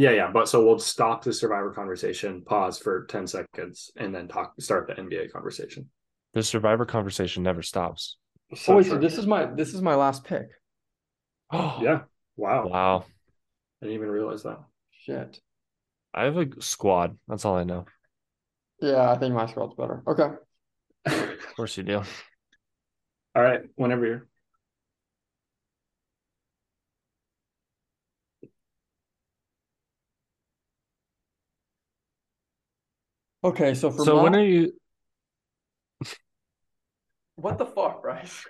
Yeah, yeah. But so we'll stop the survivor conversation, pause for 10 seconds, and then talk start the NBA conversation. The survivor conversation never stops. oh wait, so this is my this is my last pick. Oh yeah. Wow. Wow. I didn't even realize that. Shit. I have a squad. That's all I know. Yeah, I think my squad's better. Okay. Of course you do. All right, whenever you're. Okay, so for So my- when are you what the fuck, Bryce?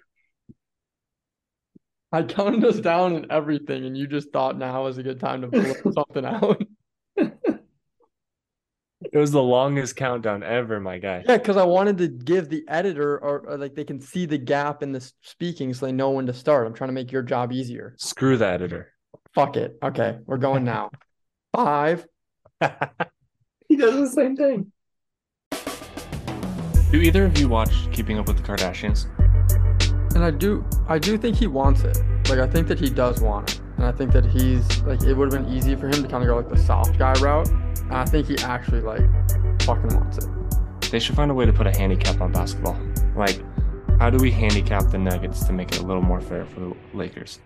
I counted us down and everything, and you just thought now is a good time to pull something out. it was the longest countdown ever, my guy. Yeah, because I wanted to give the editor or, or like they can see the gap in the speaking so they know when to start. I'm trying to make your job easier. Screw the editor. Fuck it. Okay, we're going now. Five. He does the same thing. Do either of you watch Keeping Up with the Kardashians? And I do I do think he wants it. Like I think that he does want it. And I think that he's like it would have been easy for him to kind of go like the soft guy route. And I think he actually like fucking wants it. They should find a way to put a handicap on basketball. Like, how do we handicap the Nuggets to make it a little more fair for the Lakers?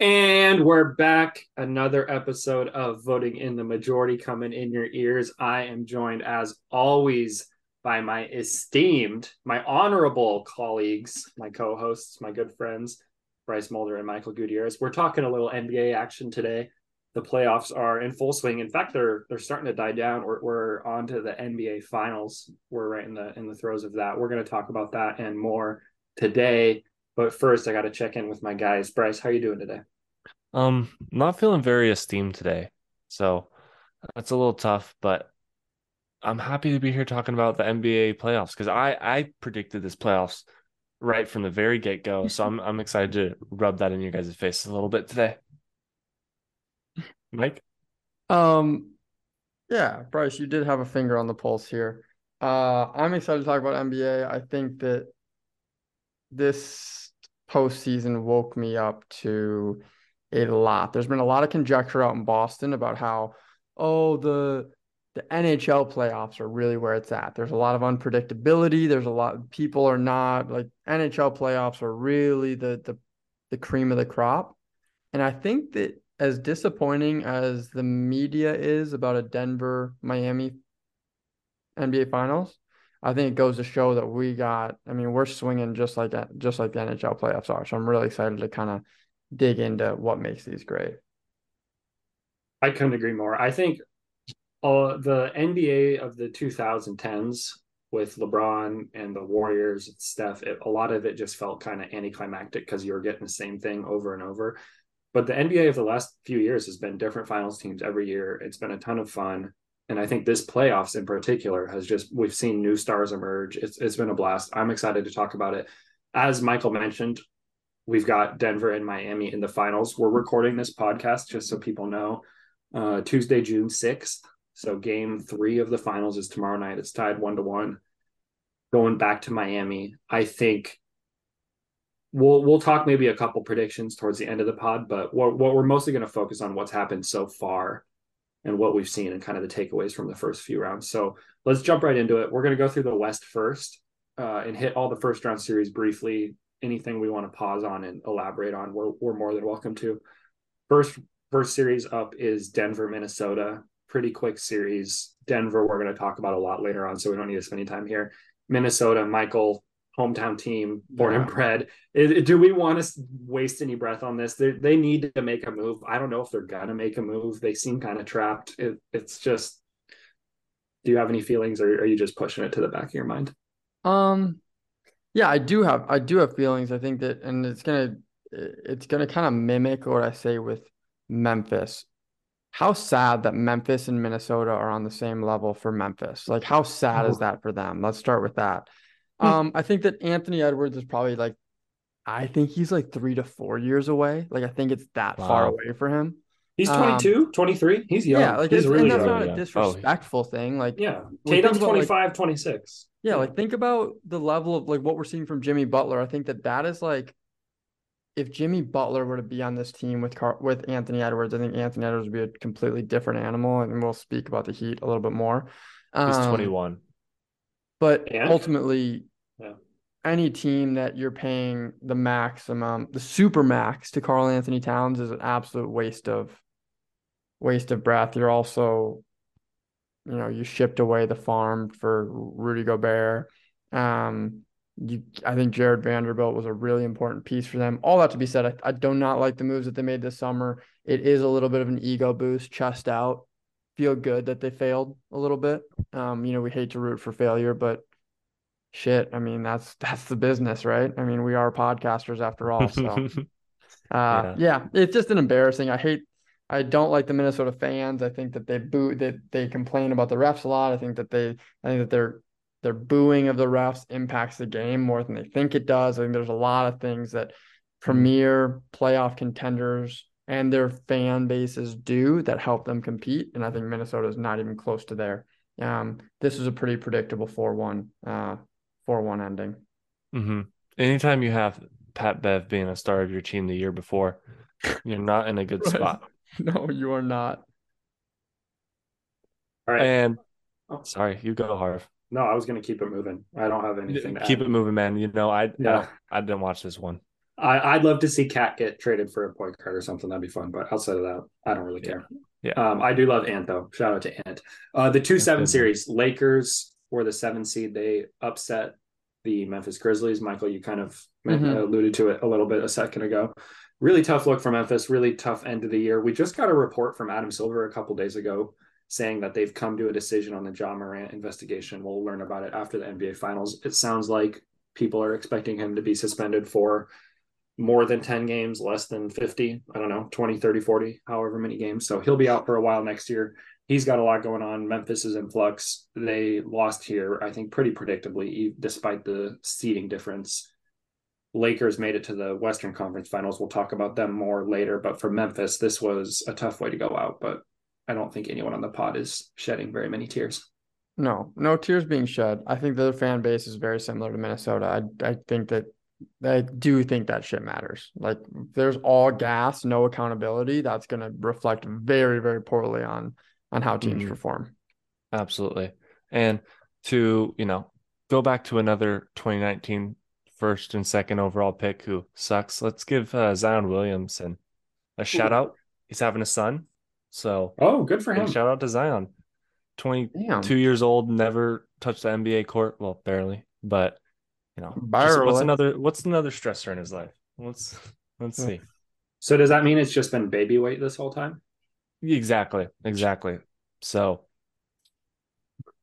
And we're back. Another episode of Voting in the Majority coming in your ears. I am joined, as always, by my esteemed, my honorable colleagues, my co hosts, my good friends, Bryce Mulder and Michael Gutierrez. We're talking a little NBA action today. The playoffs are in full swing. In fact, they're they're starting to die down. We're, we're on to the NBA finals. We're right in the in the throes of that. We're going to talk about that and more today. But first, I got to check in with my guys. Bryce, how you doing today? Um, not feeling very esteemed today. So that's a little tough, but I'm happy to be here talking about the NBA playoffs because I I predicted this playoffs right from the very get go. So I'm I'm excited to rub that in your guys' faces a little bit today. Mike? Um yeah, Bryce, you did have a finger on the pulse here. Uh I'm excited to talk about NBA. I think that this postseason woke me up to a lot. There's been a lot of conjecture out in Boston about how, oh, the the NHL playoffs are really where it's at. There's a lot of unpredictability. There's a lot people are not like NHL playoffs are really the the the cream of the crop. And I think that as disappointing as the media is about a Denver Miami NBA finals, I think it goes to show that we got. I mean, we're swinging just like that, just like the NHL playoffs are. So I'm really excited to kind of dig into what makes these great. I couldn't agree more. I think uh, the NBA of the 2010s with LeBron and the Warriors and Steph, it, a lot of it just felt kind of anticlimactic because you were getting the same thing over and over. But the NBA of the last few years has been different finals teams every year. It's been a ton of fun. And I think this playoffs in particular has just, we've seen new stars emerge. It's, it's been a blast. I'm excited to talk about it. As Michael mentioned, we've got Denver and Miami in the finals. We're recording this podcast just so people know uh, Tuesday, June 6th. So game three of the finals is tomorrow night. It's tied one to one. Going back to Miami, I think we'll we'll talk maybe a couple predictions towards the end of the pod, but what what we're mostly going to focus on what's happened so far and what we've seen and kind of the takeaways from the first few rounds. So let's jump right into it. We're going to go through the West first uh, and hit all the first round series briefly. Anything we want to pause on and elaborate on, we're we're more than welcome to. First first series up is Denver, Minnesota. Pretty quick series. Denver, we're going to talk about a lot later on, so we don't need to spend any time here. Minnesota, Michael, hometown team, born and bred. It- it- do we want to waste any breath on this? They they need to make a move. I don't know if they're gonna make a move. They seem kind of trapped. It, it's just. Do you have any feelings, or are you just pushing it to the back of your mind? Um, yeah, I do have I do have feelings. I think that, and it's gonna it's gonna kind of mimic what I say with Memphis. How sad that Memphis and Minnesota are on the same level for Memphis. Like, how sad is Oh. that for them? Let's start with that. Hmm. Um, I think that Anthony Edwards is probably like, I think he's like three to four years away. Like, I think it's that far away for him. He's Um, 22, 23. He's young. Yeah, like he's really and that's young. not yeah. a Oh, disrespectful thing. Like, Yeah, Tatum's think about, like- 25, 26. Yeah, like think about the level of like what we're seeing from Jimmy Butler. I think that that is like if Jimmy Butler were to be on this team with Car- with Anthony Edwards, I think Anthony Edwards would be a completely different animal, and we'll speak about the Heat a little bit more. He's Um, 21. but And- ultimately, Yeah. any team that you're paying the maximum, the super max to Karl-Anthony Towns is an absolute waste of waste of breath. You're also, you know, you shipped away the farm for Rudy Gobert. Um, you, I think Jarred Vanderbilt was a really important piece for them. All that to be said, I, I do not like the moves that they made this summer. It is a little bit of an ego boost, chest out. Feel good that they failed a little bit. Um, you know, we hate to root for failure, but shit, I mean, that's that's the business, right? I mean, we are podcasters after all. So uh Yeah. yeah, it's just an embarrassing. I hate I don't like the Minnesota fans. I think that they boo that they complain about the refs a lot. I think that they I think that their their booing of the refs impacts the game more than they think it does. I think there's a lot of things that premier playoff contenders and their fan bases do that help them compete. And I think Minnesota is not even close to there. Um, this is a pretty predictable 4-1 uh 4-1 ending. hmm Anytime you have Pat Bev being a star of your team the year before, you're not in a good Right. spot. No, you are not. All right. And Oh. sorry, you go, Harv. No, I was going to keep it moving. I don't have anything to Keep add. it moving, man. You know, I Yeah. I, I didn't watch this one. I, I'd love to see Cat get traded for a point guard or something. That'd be fun. But outside of that, I don't really care. Yeah. Um, I do love Ant though. Shout out to Ant. Uh, the two That's seven good. series, Lakers were the seven seed. They upset the Memphis Grizzlies. Michael, you kind of Mhm. uh, alluded to it a little bit a second ago. Really tough look for Memphis. Really tough end of the year. We just got a report from Adam Silver a couple days ago saying that they've come to a decision on the Ja Morant investigation. We'll learn about it after the NBA Finals. It sounds like people are expecting him to be suspended for more than 10 games, less than 50, I don't know, 20, 30, 40, however many games. So he'll be out for a while next year. He's got a lot going on. Memphis is in flux. They lost here, I think, pretty predictably, despite the seeding difference. Lakers made it to the Western Conference Finals. We'll talk about them more later. But for Memphis, this was a tough way to go out. But I don't think anyone on the pod is shedding very many tears. No, no tears being shed. I think their fan base is very similar to Minnesota. I I think that I do think that shit matters. Like if there's all gas, no accountability, that's gonna reflect very, very poorly on on how teams Mhm. perform. Absolutely. And to, you know, go back to another 2019 first and second overall pick who sucks. Let's give uh, Zion Williamson a shout out. He's having a son. So Oh, good for him. shout out to Zion. 22 Damn. years old, never touched the NBA court. Well, barely, but you know, just Barely. what's another what's another stressor in his life? Let's let's Yeah. see. So does that mean it's just been baby weight this whole time? Exactly, exactly. So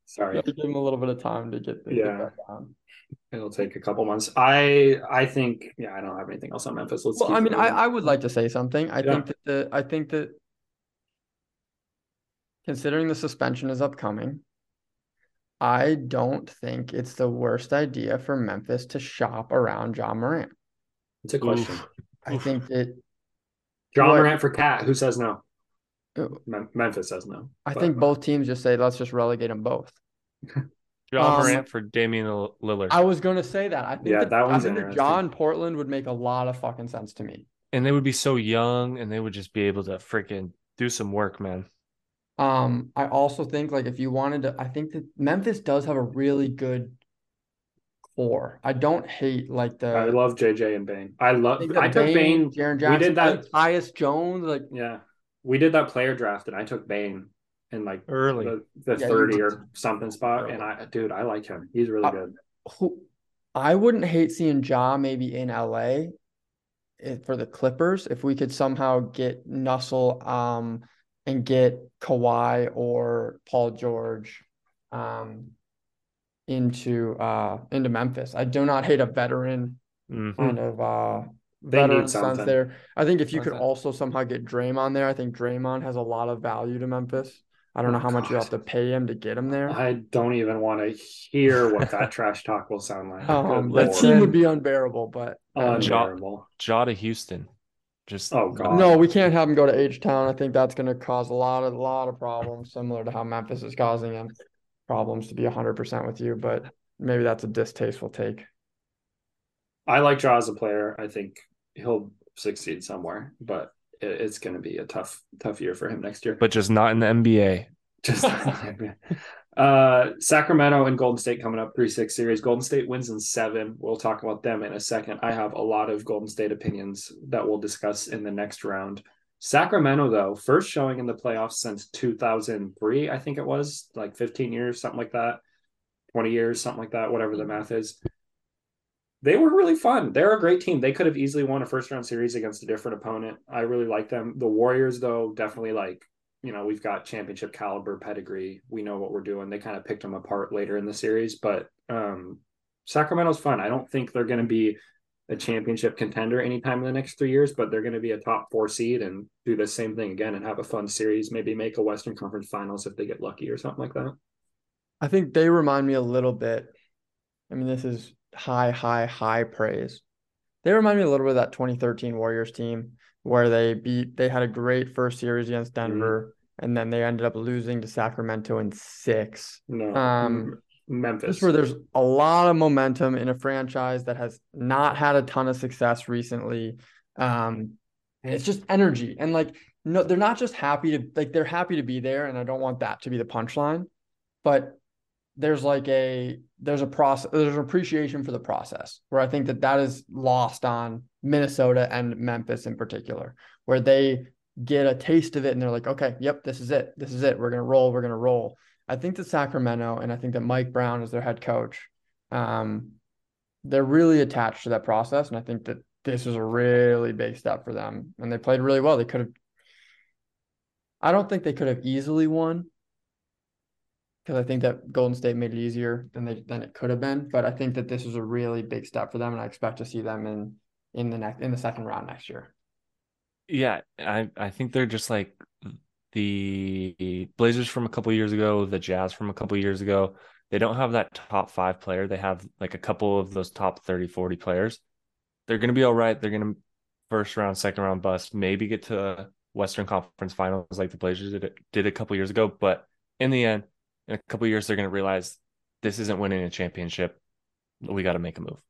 Sorry. Give him a little bit of time to get, to get Yeah. that. It'll take a couple months. I I think yeah, I don't have anything else on Memphis. Let's Well, I mean, I. I would like to say something. I Yeah. think that the I think that considering the suspension is upcoming, I don't think it's the worst idea for Memphis to shop around Ja Morant. it's a question. oof. I Oof. think that Ja What? Morant for Cat. Who says no? uh, Mem- Memphis says no. I But- think both teams just say let's just relegate them both. John Um, Morant for Damian Lillard. I was going to say that. I think Yeah, that, that I one's think interesting. John Portland would make a lot of fucking sense to me. and they would be so young and they would just be able to freaking do some work, man. Um, I also think like if you wanted to, I think that Memphis does have a really good core. I don't hate like the I love JJ and Bane. I I love. think I took Bane, Bain. Jaren we did that. like Tyus Jones, like Yeah, we did that player draft, and I took Bane in like Early. the, the Yeah, thirty or something spot, Early. and I, dude, I like him. He's really Uh, good. who I wouldn't hate seeing Ja maybe in LA for the Clippers if we could somehow get Nussel um and get Kawhi or Paul George um into uh into Memphis. I do not hate a veteran Mhm. kind of uh They veteran sense there. I think if you could also somehow get Draymond there, I think Draymond has a lot of value to Memphis. I don't Oh, know how much you have to pay him to get him there. I don't even want to hear what that trash talk will sound like. Um, that team would be unbearable, but Ja- unbearable. Ja to Houston. Just Oh, God. no, we can't have him go to H Town. I think that's going to cause a lot of lot of problems, similar to how Memphis is causing him problems. To be hundred percent with you, but maybe that's a distasteful take. I like Ja as a player. I think he'll succeed somewhere, but it's going to be a tough tough year for him next year. But just not in the NBA. Just uh, Sacramento and Golden State coming up three six series. Golden State wins in seven. We'll talk about them in a second. I have a lot of Golden State opinions that we'll discuss in the next round. Sacramento, though, first showing in the playoffs since 2003, I think it was like 15 years, something like that, 20 years, something like that, whatever the math is. They were really fun. They're a great team. They could have easily won a first round series against a different opponent. I really like them. The Warriors, though, definitely like, you know, we've got championship caliber pedigree. We know what we're doing. They kind of picked them apart later in the series, but um, Sacramento's fun. I don't think they're going to be a championship contender anytime in the next three years, but they're going to be a top four seed and do the same thing again and have a fun series. Maybe make a Western Conference Finals if they get lucky or something like that. I think they remind me a little bit. I mean, this is high, high, high praise. They remind me a little bit of that 2013 Warriors team where they beat, they had a great first series against mm-hmm. Denver, mm-hmm. and then they ended up losing to Sacramento in six. No. Um, Memphis. where there's a lot of momentum in a franchise that has not had a ton of success recently. Um, and it's just energy. And like, no, they're not just happy to like they're happy to be there. And I don't want that to be the punchline, but there's like a there's a process there's an appreciation for the process where I think that that is lost on Minnesota and Memphis in particular, where they get a taste of it and they're like, okay, yep, this is it, this is it, we're gonna roll, we're gonna roll. I think that Sacramento and I think that Mike Brown is their head coach. Um, they're really attached to that process, and I think that this is a really big step for them. And they played really well. They could have. I don't think they could have easily won because I think that Golden State made it easier than they than it could have been. But I think that this is a really big step for them, and I expect to see them in in the next in the second round next year. Yeah, I I think they're just like the Blazers from a couple years ago, the Jazz from a couple years ago, they don't have that top five player. They have like a couple of those top 30, 40 players. They're going to be all right. They're going to first round, second round bust, maybe get to Western Conference finals like the Blazers did, did a couple years ago. But in the end, in a couple years, they're going to realize this isn't winning a championship. We got to make a move.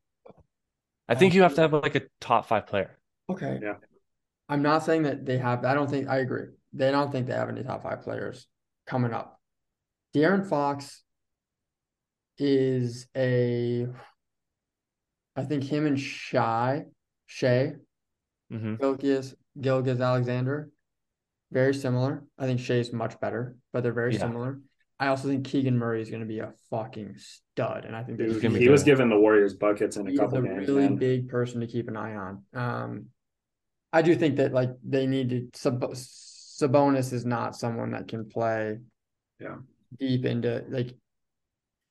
I think you have to have like a top five player. Okay. Yeah. I'm not saying that they have. I don't think I agree they don't think they have any top five players coming up. De'Aaron Fox is a, I think him and Shy, Shai, mm-hmm. Gilgeous, Gilgeous Alexander, very similar. I think Shai's much better, but they're very yeah. similar. I also think Keegan Murray is going to be a fucking stud, and I think Dude, he was given the Warriors buckets in a couple a games. Really man. big person to keep an eye on. Um, I do think that like they need to sub- Sabonis is not someone that can play yeah deep into like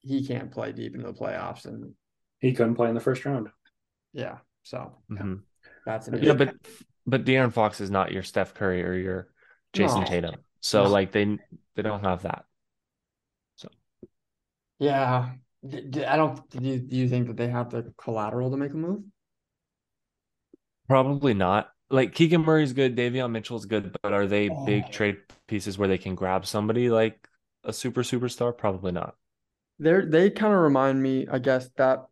he can't play deep into the playoffs and he couldn't play in the first round. Yeah. So mm-hmm. that's an yeah, but but De'Aaron Fox is not your Steph Curry or your Jayson no. Tatum. So no. like they they don't have that. Yeah. I don't do you, do you think that they have the collateral to make a move? Probably not like Keegan Murray's good, Davion Mitchell's good, but are they big oh. trade pieces where they can grab somebody like a super superstar? Probably not. They're they kind of remind me, I guess, that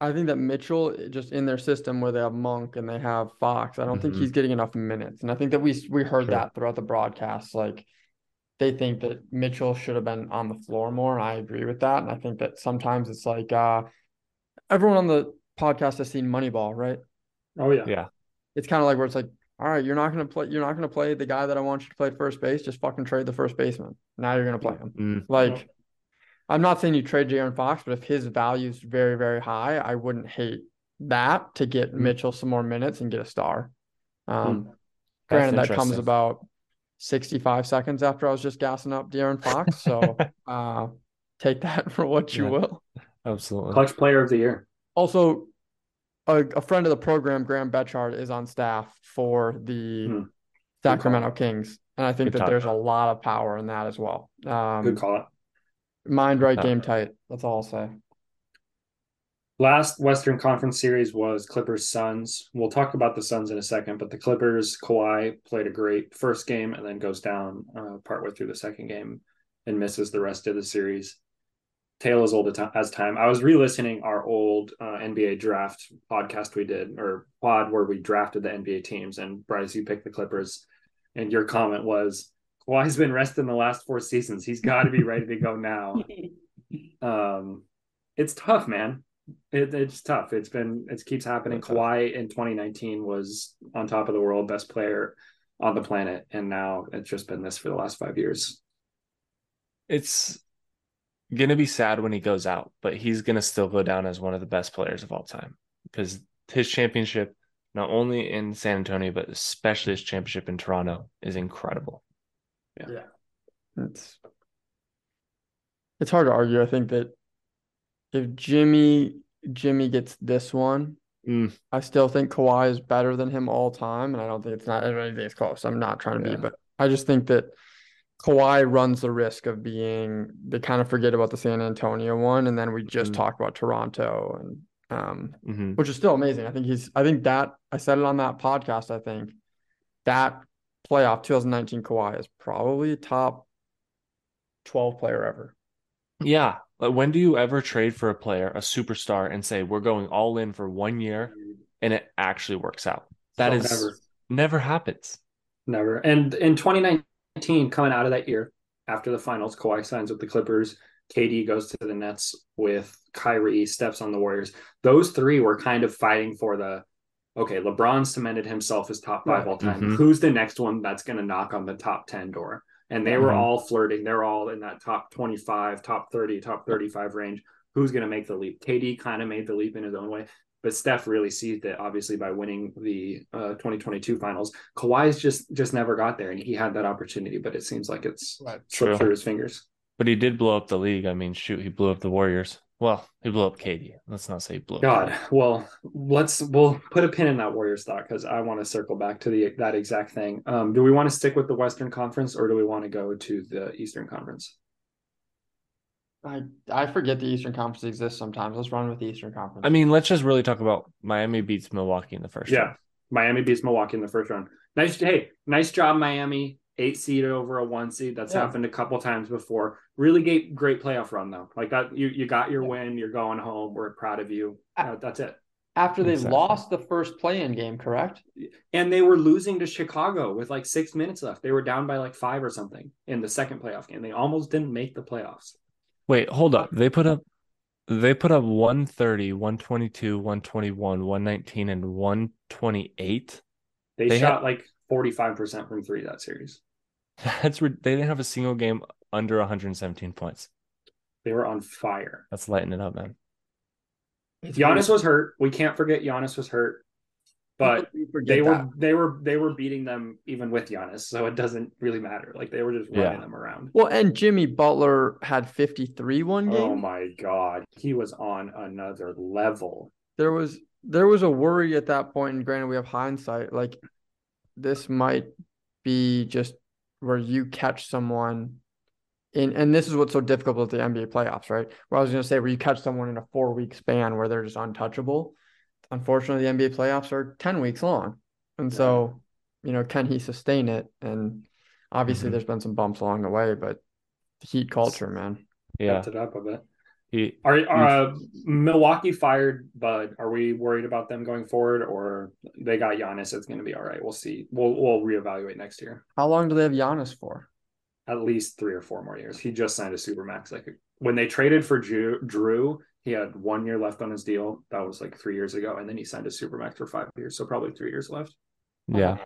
I think that Mitchell just in their system where they have Monk and they have Fox, I don't mm-hmm. think he's getting enough minutes. And I think that we we heard sure. that throughout the broadcast. Like they think that Mitchell should have been on the floor more. And I agree with that. And I think that sometimes it's like uh everyone on the podcast has seen Moneyball, right? Oh yeah. Yeah it's kind of like where it's like, all right, you're not gonna play. You're not gonna play the guy that I want you to play at first base. Just fucking trade the first baseman. Now you're gonna play him. Mm-hmm. Like, I'm not saying you trade De'Aaron Fox, but if his value is very very high, I wouldn't hate that to get mm-hmm. Mitchell some more minutes and get a star. Um, mm-hmm. granted, that comes about 65 seconds after I was just gassing up De'Aaron Fox. So uh, take that for what you yeah, will. Absolutely. Clutch player of the year. Also, a, a friend of the program, Graham Betchard, is on staff for the hmm. Sacramento Kings, and I think Good that there's a lot of power in that as well. Um, Good call. Mind right, game tight. That's all I'll say. Last Western Conference series was Clippers Suns. We'll talk about the Suns in a second, but the Clippers, Kawhi played a great first game and then goes down uh, partway through the second game and misses the rest of the series. tale as old as time. I was re-listening our old uh, NBA draft podcast we did or pod where we drafted the NBA teams, and Bryce, you picked the Clippers, and your comment was Kawhi's been resting the last four seasons. He's got to be ready to go now. Um, it's tough, man. It, it's tough. It's been it keeps happening. It's Kawhi tough. in 2019 was on top of the world, best player on the planet, and now it's just been this for the last five years. It's gonna be sad when he goes out, but he's gonna still go down as one of the best players of all time because his championship, not only in San Antonio but especially his championship in Toronto, is incredible. Yeah, yeah. it's it's hard to argue. I think that if Jimmy Jimmy gets this one, mm. I still think Kawhi is better than him all time, and I don't think it's not anything close. I'm not trying to yeah. be, but I just think that Kawhi runs the risk of being they kind of forget about the San Antonio one, and then we just mm-hmm. talk about Toronto and um, mm-hmm. which is still amazing. I think he's I think that I said it on that podcast. I think that playoff 2019 Kawhi is probably top 12 player ever. Yeah. When do you ever trade for a player, a superstar, and say we're going all in for one year and it actually works out? That is never. never happens. Never. And in 2019 coming out of that year after the finals, Kawhi signs with the Clippers. KD goes to the Nets with Kyrie, steps on the Warriors. Those three were kind of fighting for the okay, LeBron cemented himself as top five all time. Mm-hmm. Who's the next one that's going to knock on the top 10 door? And they mm-hmm. were all flirting. They're all in that top 25, top 30, top 35 range. Who's going to make the leap? KD kind of made the leap in his own way but Steph really seized it, obviously, by winning the uh, 2022 finals. Kawhi's just just never got there, and he had that opportunity, but it seems like it's right. slipped through his fingers. But he did blow up the league. I mean, shoot, he blew up the Warriors. Well, he blew up KD. Let's not say blew. God, well, let's we'll put a pin in that Warriors thought because I want to circle back to the that exact thing. Um, do we want to stick with the Western Conference or do we want to go to the Eastern Conference? I I forget the Eastern Conference exists sometimes. Let's run with the Eastern Conference. I mean, let's just really talk about Miami beats Milwaukee in the first yeah. round. Miami beats Milwaukee in the first round. Nice hey, nice job, Miami. Eight seed over a one seed. That's yeah. happened a couple times before. Really great, great playoff run though. Like that, you you got your yeah. win. You're going home. We're proud of you. Uh, that's it. After they exactly. lost the first play-in game, correct? And they were losing to Chicago with like six minutes left. They were down by like five or something in the second playoff game. They almost didn't make the playoffs. Wait, hold up. They put up they put up 130, 122, 121, 119 and 128. They, they shot had, like 45% from 3 that series. That's they didn't have a single game under 117 points. They were on fire. That's lighting it up, man. If Giannis was hurt. We can't forget Giannis was hurt but they were that. they were they were beating them even with Giannis, so it doesn't really matter. Like they were just running yeah. them around. Well, and Jimmy Butler had 53 one oh game. Oh my god, he was on another level. There was there was a worry at that point, and granted, we have hindsight. Like this might be just where you catch someone in, and this is what's so difficult with the NBA playoffs, right? Where I was going to say, where you catch someone in a four week span where they're just untouchable unfortunately the NBA playoffs are 10 weeks long. And yeah. so, you know, can he sustain it? And obviously mm-hmm. there's been some bumps along the way, but the heat culture, man. Yeah. it up a bit. He, are, are uh, Milwaukee fired Bud? Are we worried about them going forward, or they got Giannis? It's going to be all right. We'll see. We'll we'll reevaluate next year. How long do they have Giannis for? At least three or four more years. He just signed a supermax. Like when they traded for Jrue, Jrue he had one year left on his deal. That was like three years ago, and then he signed a supermax for five years, so probably three years left. Yeah,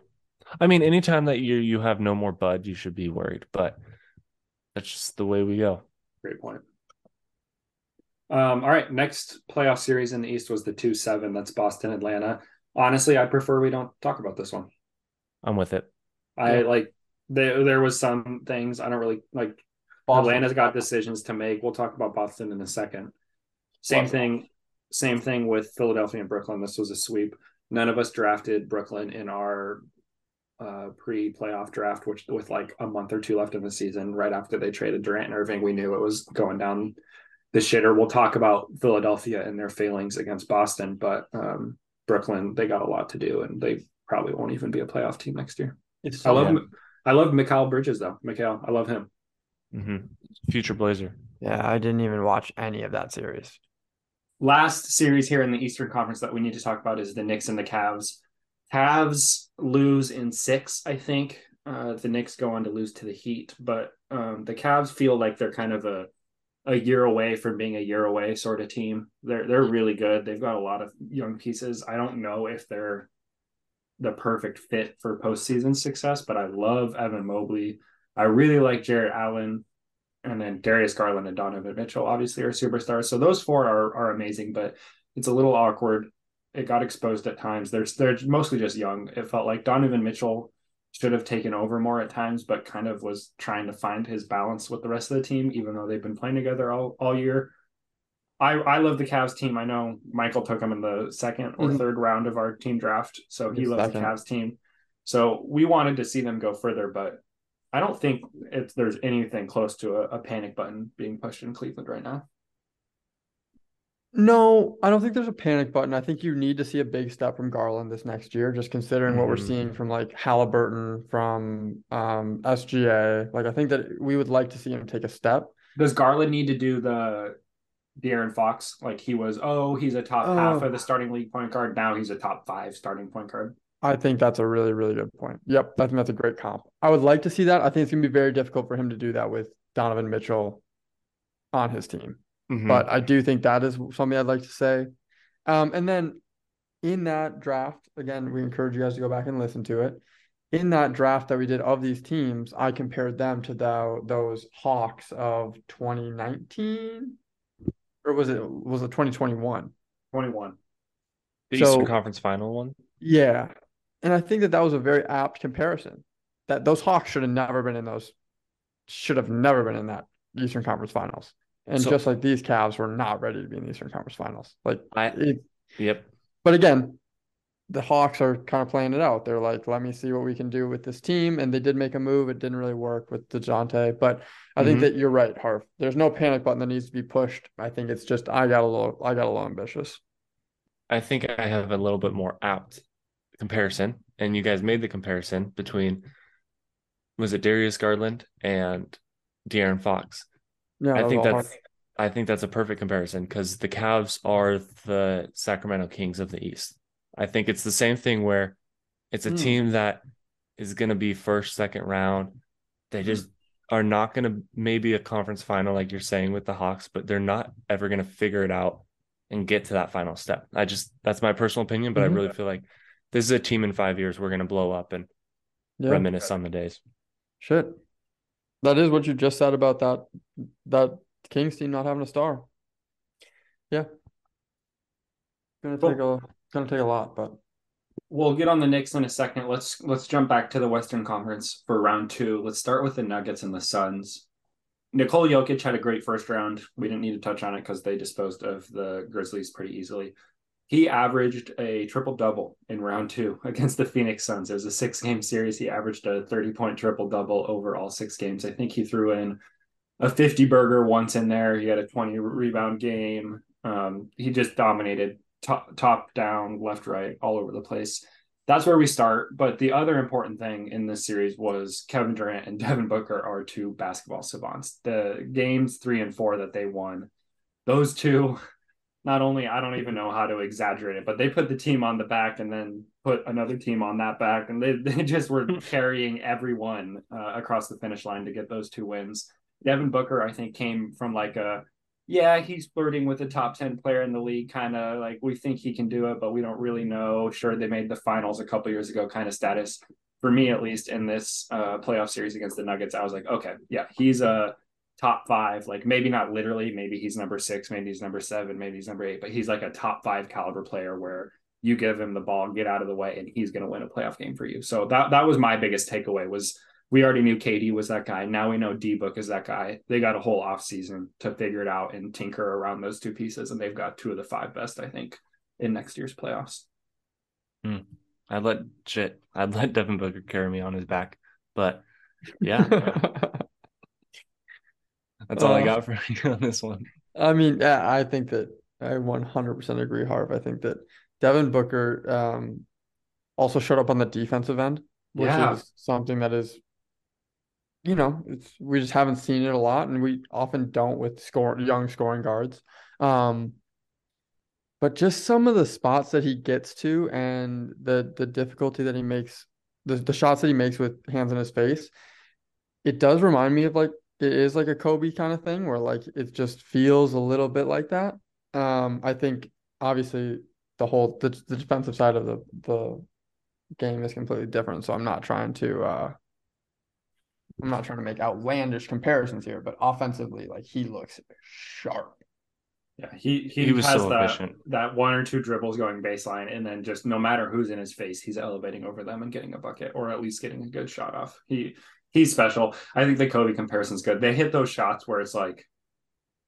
I mean, anytime that you you have no more bud, you should be worried. But that's just the way we go. Great point. Um, all right, next playoff series in the East was the two seven. That's Boston Atlanta. Honestly, I prefer we don't talk about this one. I'm with it. I yeah. like there there was some things I don't really like. Boston. Atlanta's got decisions to make. We'll talk about Boston in a second. Same thing. Same thing with Philadelphia and Brooklyn. This was a sweep. None of us drafted Brooklyn in our uh, pre-playoff draft, which with like a month or two left in the season, right after they traded Durant and Irving, we knew it was going down the shitter. We'll talk about Philadelphia and their failings against Boston, but um, Brooklyn, they got a lot to do, and they probably won't even be a playoff team next year. It's I love, yeah. I love Mikal Bridges though. Mikal, I love him. hmm Future Blazer. Yeah, I didn't even watch any of that series. Last series here in the Eastern Conference that we need to talk about is the Knicks and the Cavs. Cavs lose in six, I think. Uh, the Knicks go on to lose to the Heat, but um, the Cavs feel like they're kind of a a year away from being a year away sort of team. They're they're really good. They've got a lot of young pieces. I don't know if they're the perfect fit for postseason success, but I love Evan Mobley. I really like Jarrett Allen, and then Darius Garland and Donovan Mitchell obviously are superstars. So those four are are amazing, but it's a little awkward. It got exposed at times. They're they're mostly just young. It felt like Donovan Mitchell should have taken over more at times, but kind of was trying to find his balance with the rest of the team, even though they've been playing together all, all year. I, I love the Cavs team. I know Michael took them in the second or mm-hmm. third round of our team draft, so he loves the Cavs team. So we wanted to see them go further, but I don't think if there's anything close to a, a panic button being pushed in Cleveland right now. No, I don't think there's a panic button. I think you need to see a big step from Garland this next year, just considering what we're mm-hmm. seeing from like Haliburton, from um, SGA. Like, I think that we would like to see him take a step. Does Garland need to do the De'Aaron Fox? Like he was, oh, he's a top uh, half of the starting league point guard. Now he's a top five starting point guard. I think that's a really, really good point. Yep, I think that's a great comp. I would like to see that. I think it's gonna be very difficult for him to do that with Donovan Mitchell on his team. Mm-hmm. But I do think that is something I'd like to say. Um, and then in that draft, again, we encourage you guys to go back and listen to it. In that draft that we did of these teams, I compared them to the, those Hawks of 2019, or was it was it 2021? 21. The so, Eastern Conference Final one. Yeah, and I think that that was a very apt comparison. That those Hawks should have never been in those, should have never been in that Eastern Conference Finals. And so, just like these Cavs were not ready to be in the Eastern Conference Finals. Like, I, it, yep. But again, the Hawks are kind of playing it out. They're like, let me see what we can do with this team. And they did make a move. It didn't really work with DeJounte. But I mm-hmm. think that you're right, Harv. There's no panic button that needs to be pushed. I think it's just I got a little I got a little ambitious. I think I have a little bit more apt comparison. And you guys made the comparison between was it Darius Garland and De'Aaron Fox. Yeah, I think that's I think that's a perfect comparison because the Cavs are the Sacramento Kings of the East. I think it's the same thing where it's a mm. team that is going to be first, second round. They just are not going to maybe a conference final like you're saying with the Hawks, but they're not ever going to figure it out and get to that final step. I just that's my personal opinion, but mm-hmm. I really feel like this is a team in 5 years we're going to blow up and yeah. reminisce on the days. Shit. That is what you just said about that that Kings team not having a star. Yeah. Gonna take a gonna take a lot, but we'll get on the Knicks in a second. Let's let's jump back to the Western Conference for round two. Let's start with the Nuggets and the Suns. Nikola Jokic had a great first round. We didn't need to touch on it because they disposed of the Grizzlies pretty easily. He averaged a triple double in round two against the Phoenix Suns. It was a six game series. He averaged a 30 point triple double over all six games. I think he threw in a 50 burger once in there. He had a 20 rebound game. Um, he just dominated top, top down, left, right, all over the place. That's where we start. But the other important thing in this series was Kevin Durant and Devin Booker are two basketball savants. The games three and four that they won, those two, not only I don't even know how to exaggerate it, but they put the team on the back and then put another team on that back, and they, they just were carrying everyone uh, across the finish line to get those two wins. Devin Booker, I think, came from like a yeah, he's flirting with a top 10 player in the league, kind of like we think he can do it, but we don't really know. Sure, they made the finals a couple years ago, kind of status for me, at least in this uh, playoff series against the Nuggets. I was like, okay, yeah, he's a top five, like maybe not literally, maybe he's number six, maybe he's number seven, maybe he's number eight, but he's like a top five caliber player where you give him the ball, get out of the way, and he's going to win a playoff game for you. So that that was my biggest takeaway was we already knew KD was that guy. Now we know D Book is that guy. They got a whole off season to figure it out and tinker around those two pieces, and they've got two of the five best, I think, in next year's playoffs. Hmm. I'd let shit. I'd let Devin Booker carry me on his back, but yeah, that's all uh, I got for you on this one. I mean, yeah, I think that I 100% agree, Harv. I think that Devin Booker um, also showed up on the defensive end, which yeah. is something that is you know, it's we just haven't seen it a lot, and we often don't with score young scoring guards. Um, but just some of the spots that he gets to and the the difficulty that he makes, the the shots that he makes with hands in his face, it does remind me of like it is like a Kobe kind of thing where like it just feels a little bit like that. Um, I think obviously the whole the, the defensive side of the the game is completely different. So I'm not trying to uh I'm not trying to make outlandish comparisons here, but offensively, like he looks sharp. Yeah, he he, He was has so that, efficient. that one or two dribbles going baseline, and then just no matter who's in his face, he's elevating over them and getting a bucket, or at least getting a good shot off. He he's special. I think the Kobe comparison's good. They hit those shots where it's like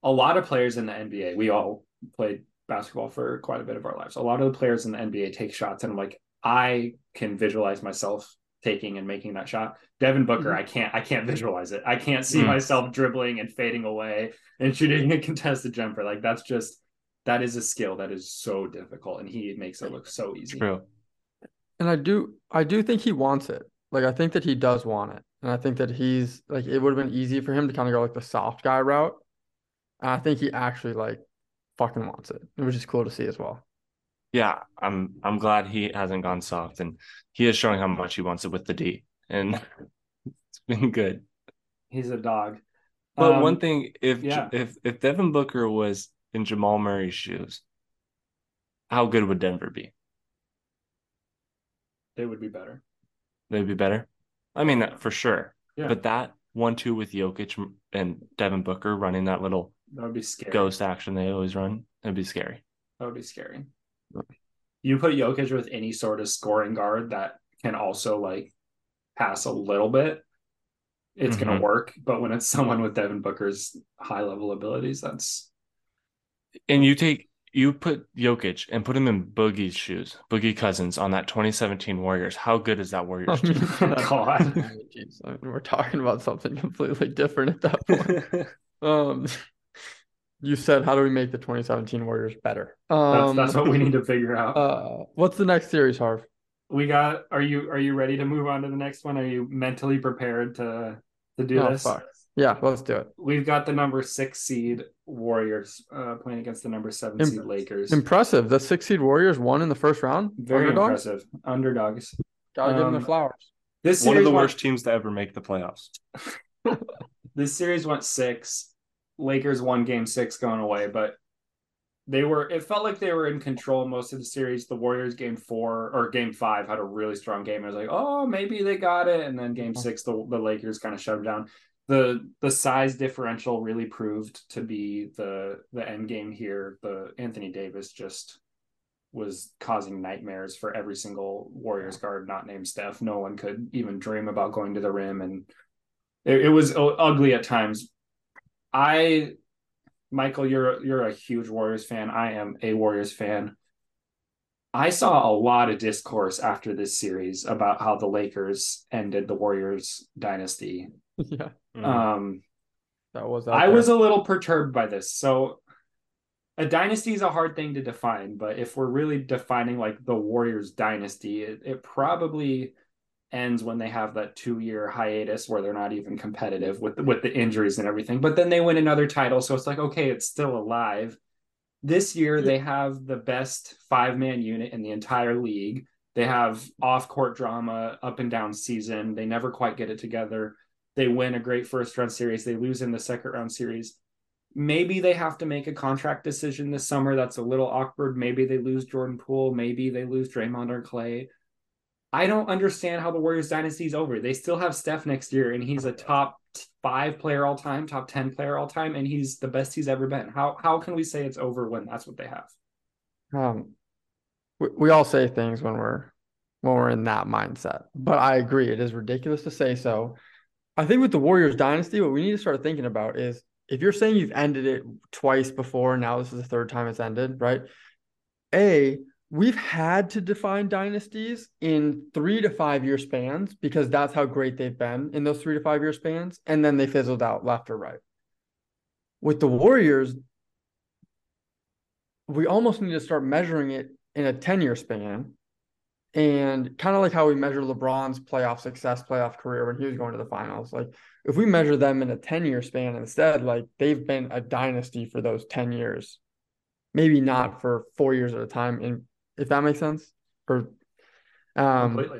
a lot of players in the NBA. We all played basketball for quite a bit of our lives. A lot of the players in the NBA take shots, and I'm like, I can visualize myself taking and making that shot. Devin Booker, Mhm. I can't I can't visualize it. I can't see Mm. myself dribbling and fading away and shooting a contested jumper. Like that's just that is a skill that is so difficult and he makes it look so easy. True. And I do I do think he wants it. Like I think that he does want it. And I think that he's like it would have been easy for him to kind of go like the soft guy route. And I think he actually like fucking wants it, which is cool to see as well. Yeah, I'm I'm glad he hasn't gone soft and he is showing how much he wants it with the D. And it's been good. He's a dog. But Um, one thing, if yeah. if if Devin Booker was in Jamal Murray's shoes, how good would Denver be? they would be better. They'd be better. I mean, that for sure. Yeah. But that one-two with Jokic and Devin Booker running that little That would be scary. ghost action they always run, it'd be scary. That would be scary. You put Jokic with any sort of scoring guard that can also like pass a little bit, it's Mhm. gonna work. But when it's someone with Devin Booker's high level abilities, that's And you take you put Jokic and put him in Boogie's shoes, Boogie Cousins on that 2017 Warriors. How good is that Warriors team? God. I mean, geez, I mean, we're talking about something completely different at that point. um, you said, how do we make the 2017 Warriors better? that's, Um, that's what we need to figure out. Uh, what's the next series, Harv? we got. Are you are you ready to move on to the next one? Are you mentally prepared to to do Oh, this? fuck. Yeah, let's do it. We've got the number six seed Warriors uh, playing against the number seven Im- seed Lakers. Impressive. The six seed Warriors won in the first round. Very Underdogs? impressive. Underdogs. Gotta give them Um, their flowers. This One of the went- worst teams to ever make the playoffs. this series went six. Lakers won game six going away, but they were it felt like they were in control most of the series. The Warriors game four or game five had a really strong game. It was like, oh, maybe they got it. And then game six, the, the Lakers kind of shut them down. The the size differential really proved to be the the end game here. The Anthony Davis just was causing nightmares for every single Warriors guard not named Steph. No one could even dream about going to the rim and it, it was ugly at times. I, Michael, you're you're a huge Warriors fan. I am a Warriors fan. I saw a lot of discourse after this series about how the Lakers ended the Warriors dynasty. yeah, Mm. Um, that was. I there. was a little perturbed by this. So, a dynasty is a hard thing to define, but if we're really defining like the Warriors dynasty, it, it probably ends when they have that two year hiatus where they're not even competitive with with the injuries and everything. But then they win another title, so it's like okay, it's still alive. This year they have the best five man unit in the entire league. They have off court drama, up and down season. They never quite get it together. They win a great first round series. They lose in the second round series. Maybe they have to make a contract decision this summer. That's a little awkward. Maybe they lose Jordan Poole. Maybe they lose Draymond or Clay. I don't understand how the Warriors dynasty is over. They still have Steph next year, and he's a top five player all time, top ten player all time, and he's the best he's ever been. How how can we say it's over when that's what they have? Um, we, we all say things when we're when we're in that mindset, but I agree it is ridiculous to say so. I think with the Warriors dynasty, what we need to start thinking about is if you're saying you've ended it twice before, now this is the third time it's ended, right? A, we've had to define dynasties in three to five year spans because that's how great they've been in those three to five year spans, and then they fizzled out left or right. With the Warriors, we almost need to start measuring it in a 10 year span And kind of like how we measure LeBron's playoff success, playoff career when he was going to the finals. Like if we measure them in a 10 year span instead, like they've been a dynasty for those 10 years. Maybe not for four years at a time. And if that makes sense. Or um Completely.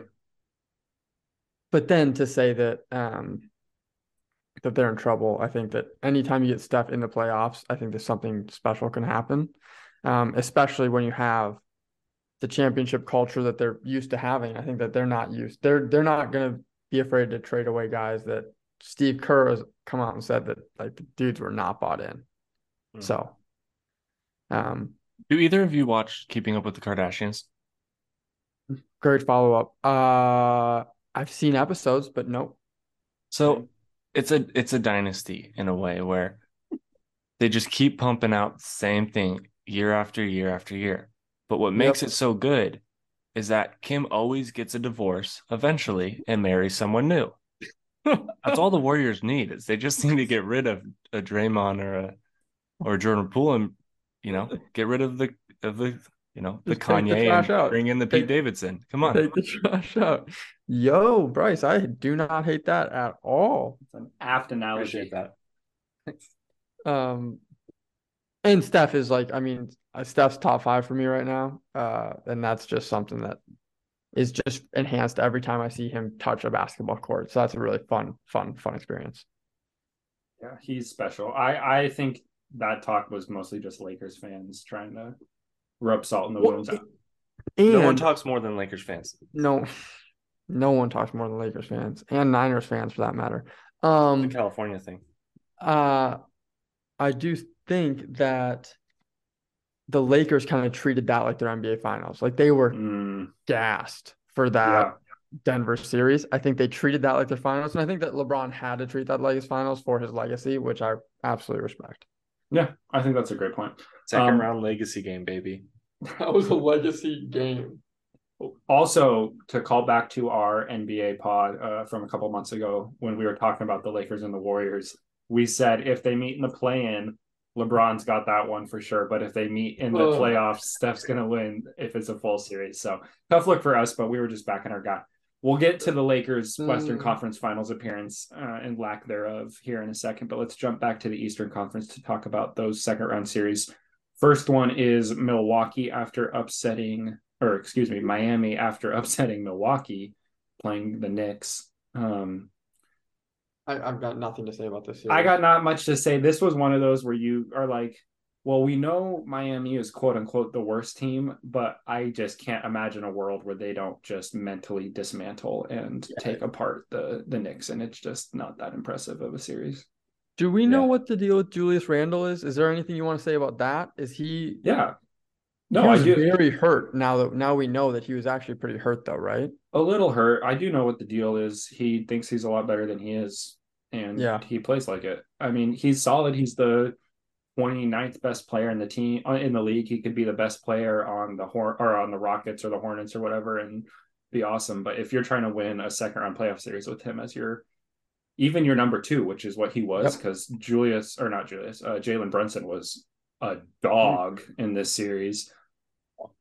but then to say that um that they're in trouble, I think that anytime you get Steph in the playoffs, I think that something special can happen. Um, especially when you have the championship culture that they're used to having. I think that they're not used. They're they're not gonna be afraid to trade away guys that Steve Kerr has come out and said that like the dudes were not bought in. Hmm. So um Do either of you watch Keeping Up with the Kardashians? great follow up. Uh I've seen episodes, but nope. So it's a it's a dynasty in a way where they just keep pumping out the same thing year after year after year. But what makes Yep. it so good is that Kim always gets a divorce eventually and marries someone new. That's all the Warriors need is they just need to get rid of a Draymond or a or a Jordan Poole and you know get rid of the of the you know the Just take the Kanye trash and out. bring in the Pete Take- Davidson. Come on. Take the trash out. Yo, Bryce, I do not hate that at all. It's an apt analogy. Appreciate that. Um, and Steph is like, I mean, uh, Steph's top five for me right now. Uh, and that's just something that is just enhanced every time I see him touch a basketball court. So that's a really fun, fun, fun experience. Yeah, he's special. I I think that talk was mostly just Lakers fans trying to rub salt in the Well, wounds. it- No one talks more than Lakers fans. no, no one talks more than Lakers fans and Niners fans for that matter. The Um, California thing. uh, I do think that the Lakers kind of treated that like their NBA finals. Like they were Mm, gassed for that yeah, Denver series. I think they treated that like their finals, and I think that LeBron had to treat that like his finals for his legacy, which I absolutely respect. yeah. I think that's a great point. Second Um, round legacy game, baby. That was a legacy game. Also, to call back to our NBA pod uh, from a couple months ago when we were talking about the Lakers and the Warriors, we said if they meet in the play-in, LeBron's got that one for sure. But if they meet in the Ugh. playoffs, Steph's gonna win if it's a full series. So tough look for us, but we were just backing our guy. We'll get to the Lakers Western Mm. Conference Finals appearance uh, and lack thereof here in a second, but let's jump back to the Eastern Conference to talk about those second round series. First one is Milwaukee after upsetting, or excuse me, Miami after upsetting Milwaukee, playing the Knicks. Um, I, I've got nothing to say about this. Series. I got not much to say. This was one of those where you are like, well, we know Miami is quote unquote the worst team, but I just can't imagine a world where they don't just mentally dismantle and Yeah. take apart the the Knicks, and it's just not that impressive of a series. Do we know Yeah. what the deal with Julius Randle is? Is there anything you want to say about that? Is he? Yeah, he no, I was do very hurt. Now that now we know that he was actually pretty hurt, though, right? a little hurt. I do know what the deal is. He thinks he's a lot better than he is, and Yeah. he plays like it. I mean, he's solid. He's the 29th best player in the team uh, in the league. He could be the best player on the horn or on the Rockets or the Hornets or whatever, and be awesome. But if you're trying to win a second round playoff series with him as your even your number two, which is what he was, Yep. because Julius or not Julius, uh, Jalen Brunson was a dog in this series.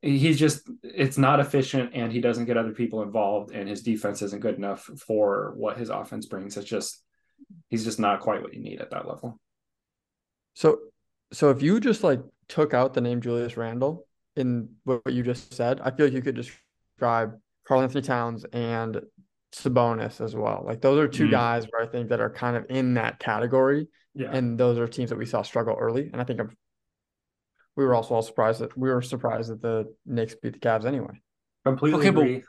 He's just it's not efficient, and he doesn't get other people involved, and his defense isn't good enough for what his offense brings. It's just he's just not quite what you need at that level. So, so if you just like took out the name Julius Randle in what you just said, I feel like you could describe Karl-Anthony Towns and Sabonis as well. Like those are two Mm. guys where I think that are kind of in that category, Yeah, and those are teams that we saw struggle early. And I think I'm, we were also all surprised that we were surprised that the Knicks beat the Cavs anyway. completely Okay, but- agree.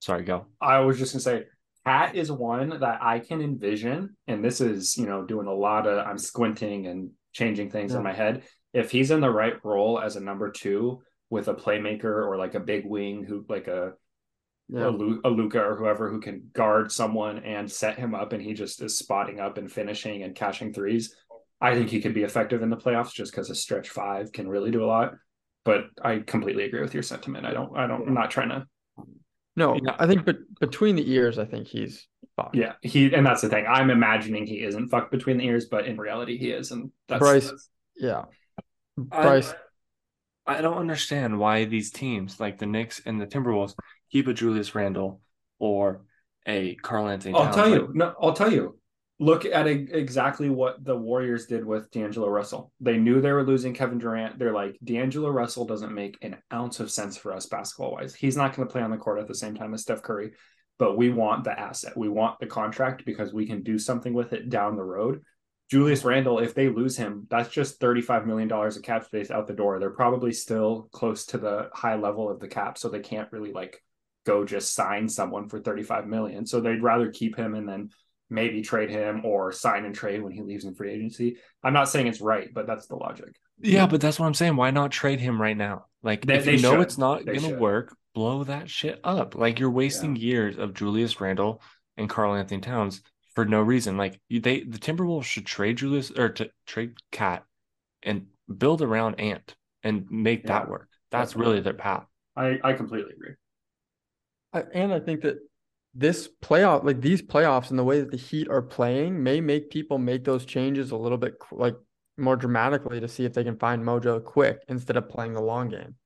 Sorry, go. I was just gonna say, Cat is one that I can envision, and this is you know doing a lot of I'm squinting and changing things Yeah. in my head. If he's in the right role as a number two with a playmaker or like a big wing who like a Yeah. a, Lu- a Luka or whoever who can guard someone and set him up, and he just is spotting up and finishing and catching threes. I think he could be effective in the playoffs just because a stretch five can really do a lot. But I completely agree with your sentiment. I don't. I don't. I'm not trying to No, Yeah. I think, but between the ears, I think he's fucked. Yeah, he and that's the thing. I'm imagining he isn't fucked between the ears, but in reality he is, and that's Bryce, yeah, I- Bryce. I don't understand why these teams like the Knicks and the Timberwolves keep a Julius Randle or a Karl-Anthony. I'll tell you. No, I'll tell you. Look at e- exactly what the Warriors did with D'Angelo Russell. They knew they were losing Kevin Durant. They're like, D'Angelo Russell doesn't make an ounce of sense for us basketball wise. He's not going to play on the court at the same time as Steph Curry, but we want the asset. We want the contract because we can do something with it down the road. Julius Randle, if they lose him, that's just $35 million of cap space out the door. They're probably still close to the high level of the cap, so they can't really like go just sign someone for 35 million. So they'd rather keep him and then maybe trade him or sign and trade when he leaves in free agency. I'm not saying it's right, but that's the logic. Yeah, but that's what I'm saying. Why not trade him right now? Like, They- if they you know should. it's not They going to should. work, blow that shit up. Like, you're wasting years of Julius Randle and Karl-Anthony Towns for no reason. Like, they the Timberwolves should trade Julius or to trade Cat and build around Ant and make that work. That's definitely. really their path. I, I completely agree. I, and I think that this playoff, like these playoffs and the way that the Heat are playing, may make people make those changes a little bit like more dramatically to see if they can find mojo quick instead of playing the long game.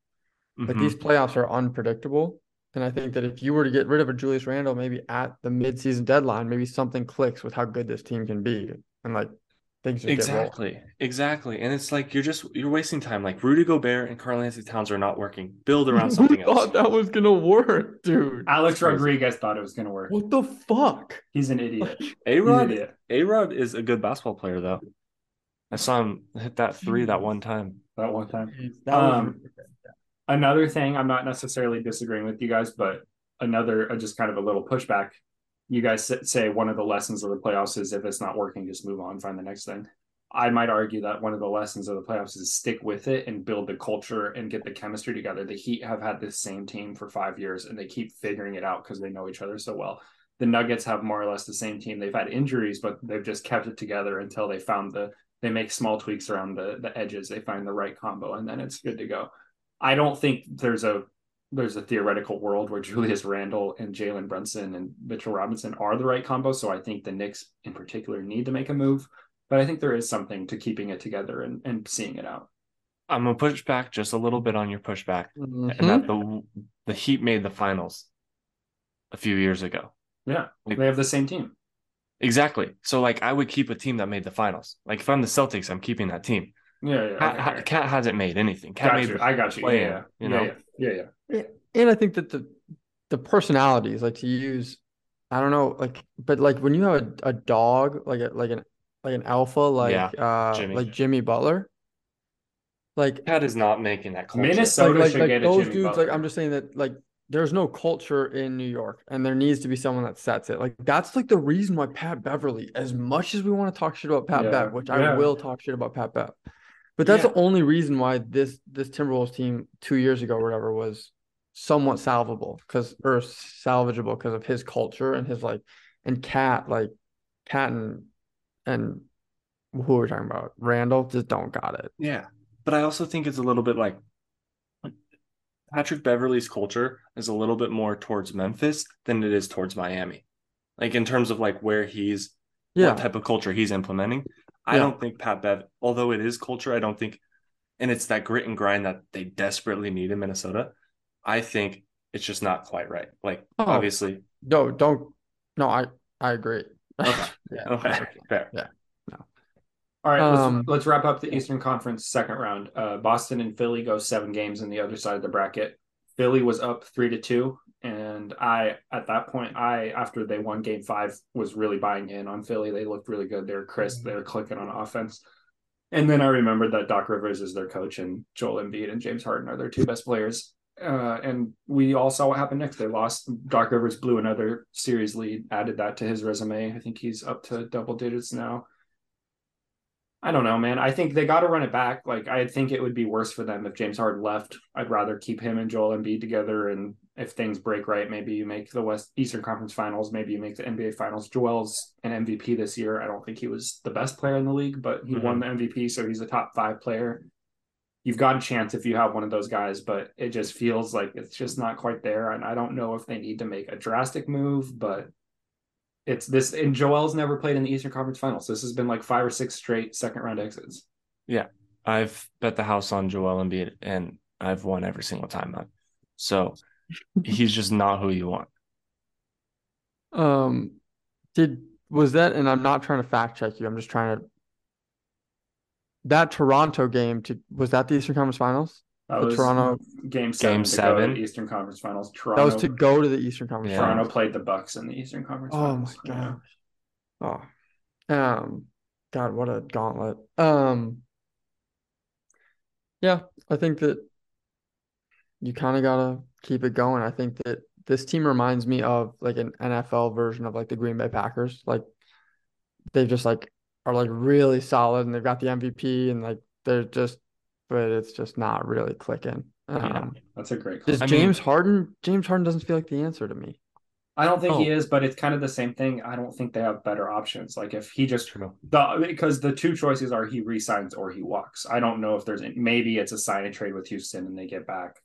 Like Mhm. these playoffs are unpredictable. And I think that if you were to get rid of a Julius Randle, maybe at the midseason deadline, maybe something clicks with how good this team can be. And like things just get rolling. Exactly. Exactly. And it's like you're just you're wasting time. Like Rudy Gobert and Karl-Anthony Towns are not working. Build around something Who else. thought that was gonna work, dude? Alex. Rodriguez thought it was going to work. What the fuck? He's an idiot. A Rod. A Rod is a good basketball player though. I saw him hit that three that one time. That one time. That Um, Another thing, I'm not necessarily disagreeing with you guys, but another, uh, just kind of a little pushback. You guys say one of the lessons of the playoffs is if it's not working, just move on, find the next thing. I might argue that one of the lessons of the playoffs is stick with it and build the culture and get the chemistry together. The Heat have had this same team for five years and they keep figuring it out because they know each other so well. The Nuggets have more or less the same team. They've had injuries, but they've just kept it together until they found the they make small tweaks around the the edges. They find the right combo and then it's good to go. I don't think there's a there's a theoretical world where Julius Randle and Jalen Brunson and Mitchell Robinson are the right combo. So I think the Knicks in particular need to make a move. But I think there is something to keeping it together and, and seeing it out. I'm gonna push back just a little bit on your pushback, Mhm. and that the the Heat made the finals a few years ago. Yeah. Like- They have the same team. Exactly. So like I would keep a team that made the finals. Like if I'm the Celtics, I'm keeping that team. Yeah, yeah. Cat, okay, okay. Hasn't made anything. Cat made you. I got you. Yeah, play-in, yeah. you know? yeah, yeah, yeah. Yeah. And I think that the the personalities, like to use, I don't know, like, but like when you have a, a dog, like a like an like an alpha, like Yeah, uh, Jimmy. like Jimmy Butler, like Cat is not making that culture. Minnesota- like, like, should like get a those Jimmy dudes, Butler. like I'm just saying that like there's no culture in New York, and there needs to be someone that sets it. Like that's like the reason why Pat Beverley, as much as we want to talk shit about Pat Yeah, Bev, which yeah. I will talk shit about Pat Bev, but that's Yeah. the only reason why this this Timberwolves team two years ago or whatever was somewhat salvable because or salvageable because of his culture and his like and Cat like Cat and and who are we talking about? Randle just don't got it. Yeah. But I also think it's a little bit like Patrick Beverley's culture is a little bit more towards Memphis than it is towards Miami. Like in terms of like where he's Yeah, what type of culture he's implementing. I Yeah. don't think Pat Bev, although it is culture, I don't think and it's that grit and grind that they desperately need in Minnesota. I think it's just not quite right. Like Oh. obviously no, don't. No, I I agree. Okay. yeah, Okay, no, fair. Yeah. No. All right, Um, let's, let's wrap up the Eastern Conference second round. Uh, Boston and Philly go seven games in the other side of the bracket. Philly was up three to two, and I at that point, I after they won Game Five, was really buying in on Philly. They looked really good. They were crisp. They were clicking on offense. And then I remembered that Doc Rivers is their coach, and Joel Embiid and James Harden are their two best players. Uh, and we all saw what happened next. They lost. Doc Rivers blew another series lead, added that to his resume. I think he's up to double digits now. I don't know, man. I think they got to run it back. Like, I think it would be worse for them if James Harden left. I'd rather keep him and Joel Embiid together. And if things break right, maybe you make the West Eastern Conference Finals. Maybe you make the NBA Finals. Joel's an MVP this year. I don't think he was the best player in the league, but he won mm-hmm. the MVP, so he's a top five player. You've got a chance if you have one of those guys, but it just feels like it's just not quite there. And I don't know if they need to make a drastic move, but it's this and Joel's never played in the Eastern Conference Finals. This has been like five or six straight second round exits. Yeah, I've bet the house on Joel Embiid and I've won every single time. So he's just not who you want. Um, did was that? And I'm not trying to fact check you. I'm just trying to. That Toronto game to was that the Eastern Conference Finals? That The was Toronto- game seven. Game to go to seven? the Eastern Conference Finals. Toronto. That was to go to the Eastern Conference Yeah. Toronto played the Bucks in the Eastern Conference Oh my Finals. Yeah. Oh, um, God, what a gauntlet. Um, yeah, I think that you kind of gotta keep it going. I think that this team reminds me of like an NFL version of like the Green Bay Packers. Like they just like are like really solid and they've got the MVP and like they're just, but it's just not really clicking. Yeah, Um, that's a great call. is I mean- James Harden? James Harden doesn't feel like the answer to me. I don't think he Oh. is, but it's kind of the same thing. I don't think they have better options. Like if he just True. the because the two choices are he resigns or he walks. I don't know if there's maybe it's a sign and trade with Houston and they get back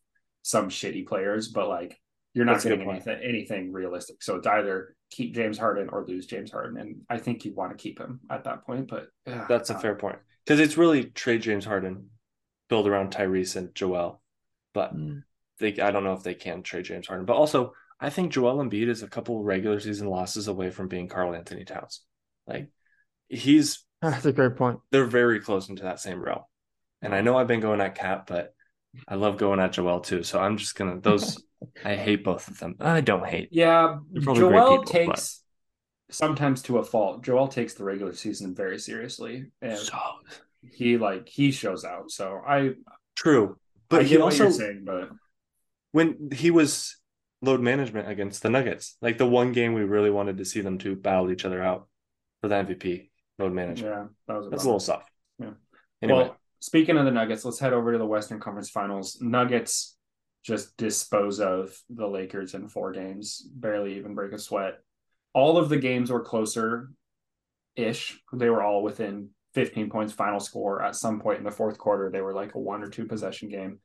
some shitty players, but like you're not That's getting anything anything realistic. So it's either keep James Harden or lose James Harden, and I think you want to keep him at that point. But yeah, That's a fair point because it's really trade James Harden, build around Tyrese and Joel, but Mm. they I don't know if they can trade James Harden. But also, I think Joel Embiid is a couple regular season losses away from being Karl-Anthony Towns. Like he's That's a great point. they're very close into that same realm. And I know I've been going at Cap, but I love going at Joel too. So I'm just gonna those. I hate both of them. I don't hate. Yeah, They're probably great Joel people, takes sometimes to a fault. Joel takes the regular season very seriously, and So he like he shows out. So I true, but but I he get what also you're saying, but when he was load management against the Nuggets, like the one game we really wanted to see them two battle each other out for the MVP load management. yeah, that was a That's a little soft. Yeah. Anyway, Well, speaking of the Nuggets, let's head over to the Western Conference Finals. Nuggets just dispose of the Lakers in four games, barely even break a sweat. All of the games were closer ish. They were all within 15 points final score. At some point in the fourth quarter, they were like a one or two possession game.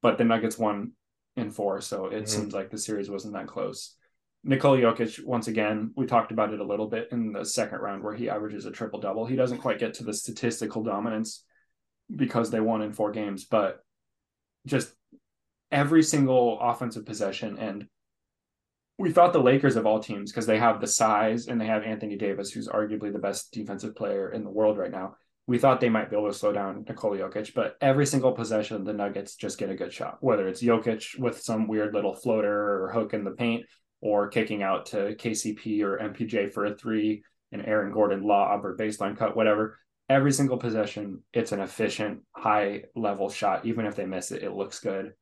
But the Nuggets won in four, so it Mhm. seems like the series wasn't that close. Nikola Jokic, once again, we talked about it a little bit in the second round where he averages a triple double. He doesn't quite get to the statistical dominance because they won in four games, but just every single offensive possession. And we thought the Lakers of all teams, because they have the size and they have Anthony Davis, who's arguably the best defensive player in the world right now. We thought they might be able to slow down Nikola Jokic, but every single possession, the Nuggets just get a good shot, whether it's Jokic with some weird little floater or hook in the paint, or kicking out to KCP or MPJ for a three, and Aaron Gordon lob or baseline cut, whatever. Every single possession, it's an efficient, high level shot. Even if they miss it, it looks good.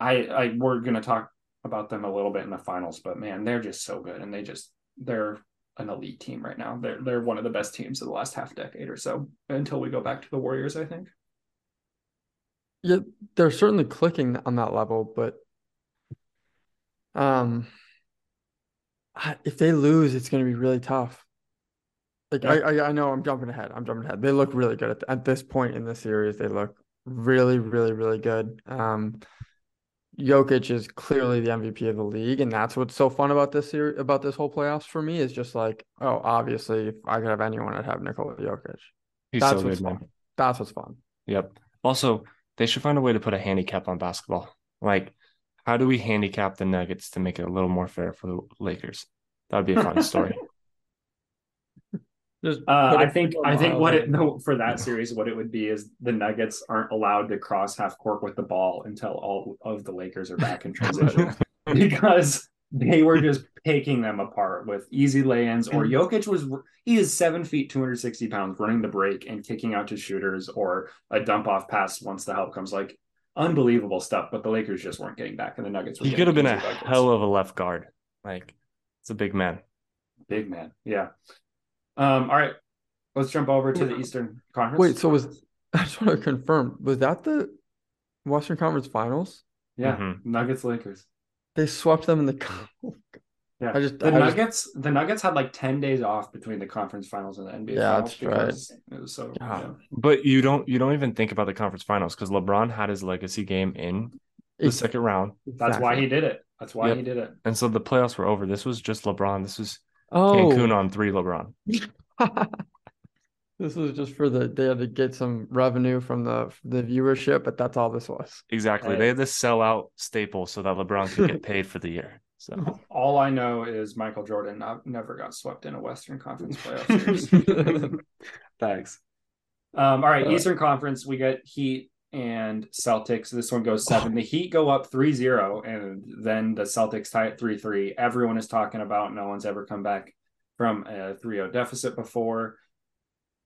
I, I we're gonna talk about them a little bit in the finals, but man, they're just so good, and they just they're an elite team right now. They're they're one of the best teams of the last half decade or so until we go back to the Warriors. I think. Yeah, they're certainly clicking on that level, but um, if they lose, it's going to be really tough. Like I, I, I know I'm jumping ahead. I'm jumping ahead. They look really good at, at this point in the series. They look really, really, really good. Um, Jokic is clearly the MVP of the league, and that's what's so fun about this series, about this whole playoffs for me is just like, oh, obviously, if I could have anyone, I'd have Nikola Jokic. he's That's so what's good, man. fun. That's what's fun. Yep. Also, they should find a way to put a handicap on basketball. Like, how do we handicap the Nuggets to make it a little more fair for the Lakers? That would be a fun story. Just Uh, put I a think I think what it no for that series, what it would be is the Nuggets aren't allowed to cross half court with the ball until all of the Lakers are back in transition because they were just picking them apart with easy lay-ins. Or Jokic was he is seven feet, two hundred sixty pounds, running the break and kicking out to shooters or a dump off pass once the help comes. Like unbelievable stuff. But the Lakers just weren't getting back, and the Nuggets. Were He could have been a buckets. hell of a left guard. Like, it's a big man. big man. Yeah. Um. All right. Let's jump over to the Eastern Conference. Wait, so was I just want to confirm, was that the Western Conference Finals? Yeah, Mhm. Nuggets Lakers. They swept them in the Yeah, I just- the I just- Nuggets. The Nuggets had like ten days off between the conference finals and the NBA Yeah, finals that's right. it was so. Yeah. yeah. But you don't you don't even think about the conference finals because LeBron had his legacy game in the Ex- second round. That's why he did it. That's why Yep. he did it. And so the playoffs were over. This was just LeBron. This was Oh, Cancun on three LeBron. this This was just for the they had to get some revenue from the the viewership, but that's all this was. Exactly. Right. They had to sell out staple so that LeBron could get paid for the year. So All I know is Michael Jordan not, never got swept in a Western Conference playoff series. thanks. Um, all right, Uh, Eastern Conference, we get Heat and Celtics. This one goes seven. The Heat go up 3 0, and then the Celtics tie at 3 3. Everyone is talking about no one's ever come back from a 3 0 deficit before.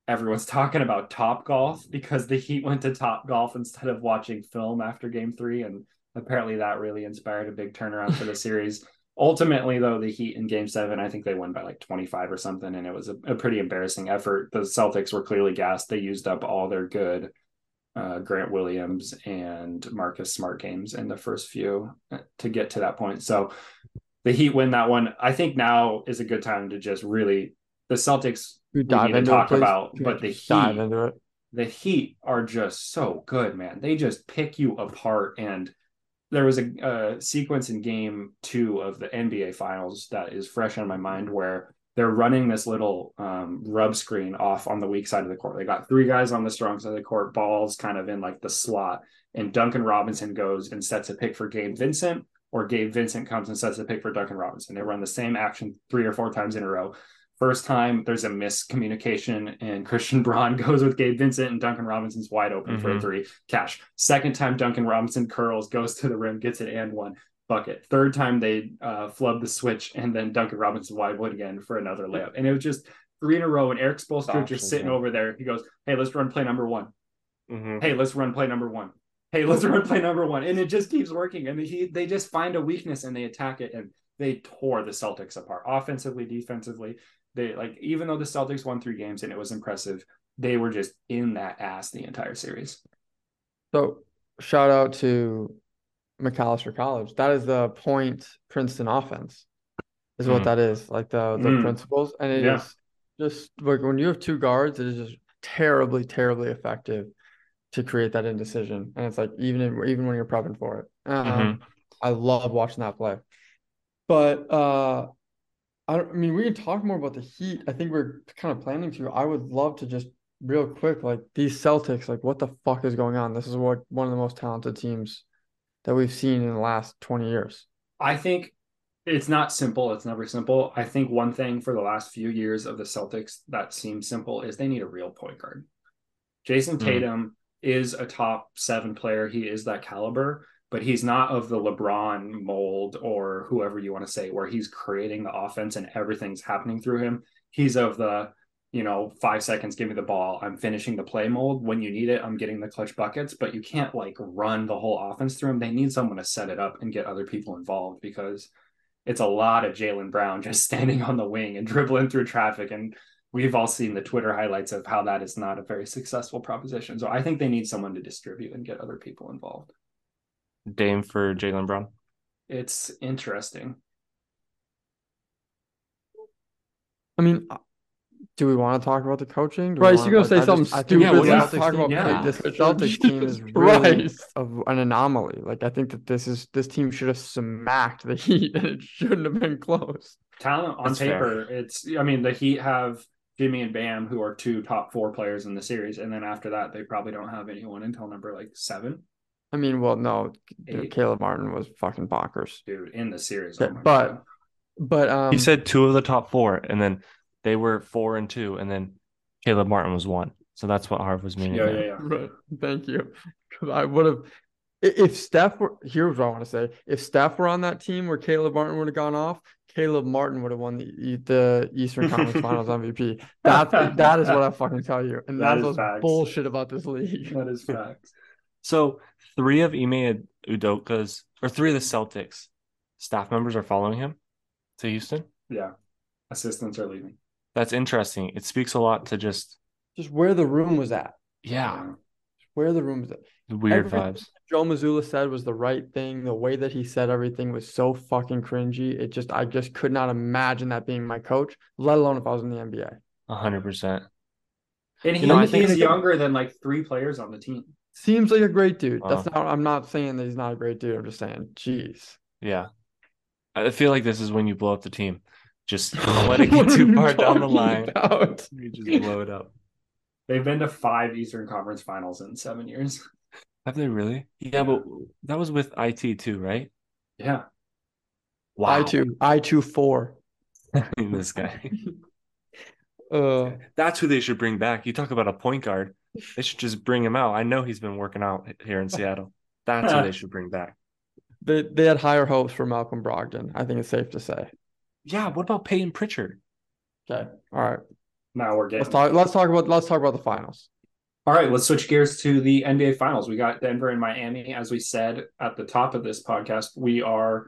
Everyone's talking about Topgolf because the Heat went to Topgolf instead of watching film after game three. And apparently that really inspired a big turnaround for the series. Ultimately, though, the Heat in game seven, I think they won by like 25 or something, and it was a, a pretty embarrassing effort. The Celtics were clearly gassed. They used up all their good uh, Grant Williams and Marcus Smart games in the first few uh, to get to that point. So the Heat win that one. I think now is a good time to just really the Celtics We we need to talk it, about, but the Heat into it. the Heat are just so good, man. They just pick you apart. And there was a, a sequence in game two of the NBA Finals that is fresh on my mind where they're running this little um, rub screen off on the weak side of the court. They got three guys on the strong side of the court, balls kind of in like the slot. And Duncan Robinson goes and sets a pick for Gabe Vincent, or Gabe Vincent comes and sets a pick for Duncan Robinson. They run the same action three or four times in a row. First time there's a miscommunication and Christian Braun goes with Gabe Vincent and Duncan Robinson's wide open for a Mhm. three. Cash. Second time Duncan Robinson curls, goes to the rim, gets it and one bucket. Third time they uh, flub the switch and then Duncan Robinson wide open again for another layup. And it was just three in a row. And Erik Spoelstra Options, just sitting yeah. over there. He goes, "Hey, let's run play number one. Mhm. Hey, let's run play number one. Hey, let's run play number one." And it just keeps working. And he they just find a weakness and they attack it. And they tore the Celtics apart offensively, defensively. They like even though the Celtics won three games and it was impressive, they were just in that ass the entire series. So shout out to McAllister College. That is the point Princeton offense, is what Mm. that is. Like the the Mm. principles, and it is Yeah. just like when you have two guards, it is just terribly, terribly effective to create that indecision. And it's like even in, even when you're prepping for it, um, Mhm. I love watching that play. But uh, I, don't- I mean, we can talk more about the Heat. I think we're kind of planning to. I would love to just real quick, like these Celtics, like what the fuck is going on? This is what one of the most talented teams that we've seen in the last 20 years. I think it's not simple. It's never simple. I think one thing for the last few years of the Celtics that seems simple is they need a real point guard. Jayson Hmm. Tatum is a top seven player. He is that caliber, but he's not of the LeBron mold or whoever you want to say, where he's creating the offense and everything's happening through him. He's of the, you know, five seconds, give me the ball. I'm finishing the play mold. When you need it, I'm getting the clutch buckets, but you can't like run the whole offense through them. They need someone to set it up and get other people involved because it's a lot of Jaylen Brown just standing on the wing and dribbling through traffic. And we've all seen the Twitter highlights of how that is not a very successful proposition. So I think they need someone to distribute and get other people involved. Dame for Jaylen Brown. It's interesting. I mean, do we want to talk about the coaching? Do Bryce, you're gonna like, say I something just- I think stupid. Yeah, we what do you have to talk about think? like, this Celtics team is Jesus really Christ. of an anomaly. Like I think that this is this team should have smacked the Heat and it shouldn't have been close. Talent on That's fair. paper, it's I mean, the Heat have Jimmy and Bam, who are two top four players in the series, and then after that, they probably don't have anyone until number like seven, I mean, well, no, eight, Caleb Martin was fucking bonkers. dude, in the series. Yeah, Oh but- God. But um, He said two of the top four, and then they were four and two, and then Caleb Martin was one. So that's what Harv was meaning. yeah, yeah, yeah. Right. Thank you. 'Cause I would have, if Steph were, here's what I want to say. If Steph were on that team where Caleb Martin would have gone off, Caleb Martin would have won the the Eastern Conference Finals MVP. That's that is what I fucking tell you. And That that's is what's facts. bullshit about this league. That is facts. So three of Ime Udoka's or three of the Celtics staff members are following him to Houston. Yeah, assistants are leaving. That's interesting. It speaks a lot to just Just where the room was at. yeah, Where the room was at. weird Everything vibes. Joe Mazzulla said was the right thing. The way that he said everything was so fucking cringy. It just I just could not imagine that being my coach, let alone if I was in the NBA. A hundred percent. And he, You know, I think- he's younger than like three players on the team. Seems like a great dude. That's not I'm not saying that he's not a great dude. I'm just saying, jeez. Yeah. I feel like this is when you blow up the team. Just don't let it get too far down the line. About? You just blow it up. They've been to five Eastern Conference Finals in seven years. Have they really? Yeah, but that was with IT too, right? Yeah. Wow. I two, I two four. this guy. Uh, That's who they should bring back. You talk about a point guard. They should just bring him out. I know he's been working out here in Seattle. That's who they should bring back. they they had higher hopes for Malcolm Brogdon. I think it's safe to say. Yeah, what about Payton Pritchard? Okay, all right. Now we're getting Let's talk. Let's talk about. Let's talk about the finals. All right, let's switch gears to the NBA Finals. We got Denver and Miami. As we said at the top of this podcast, we are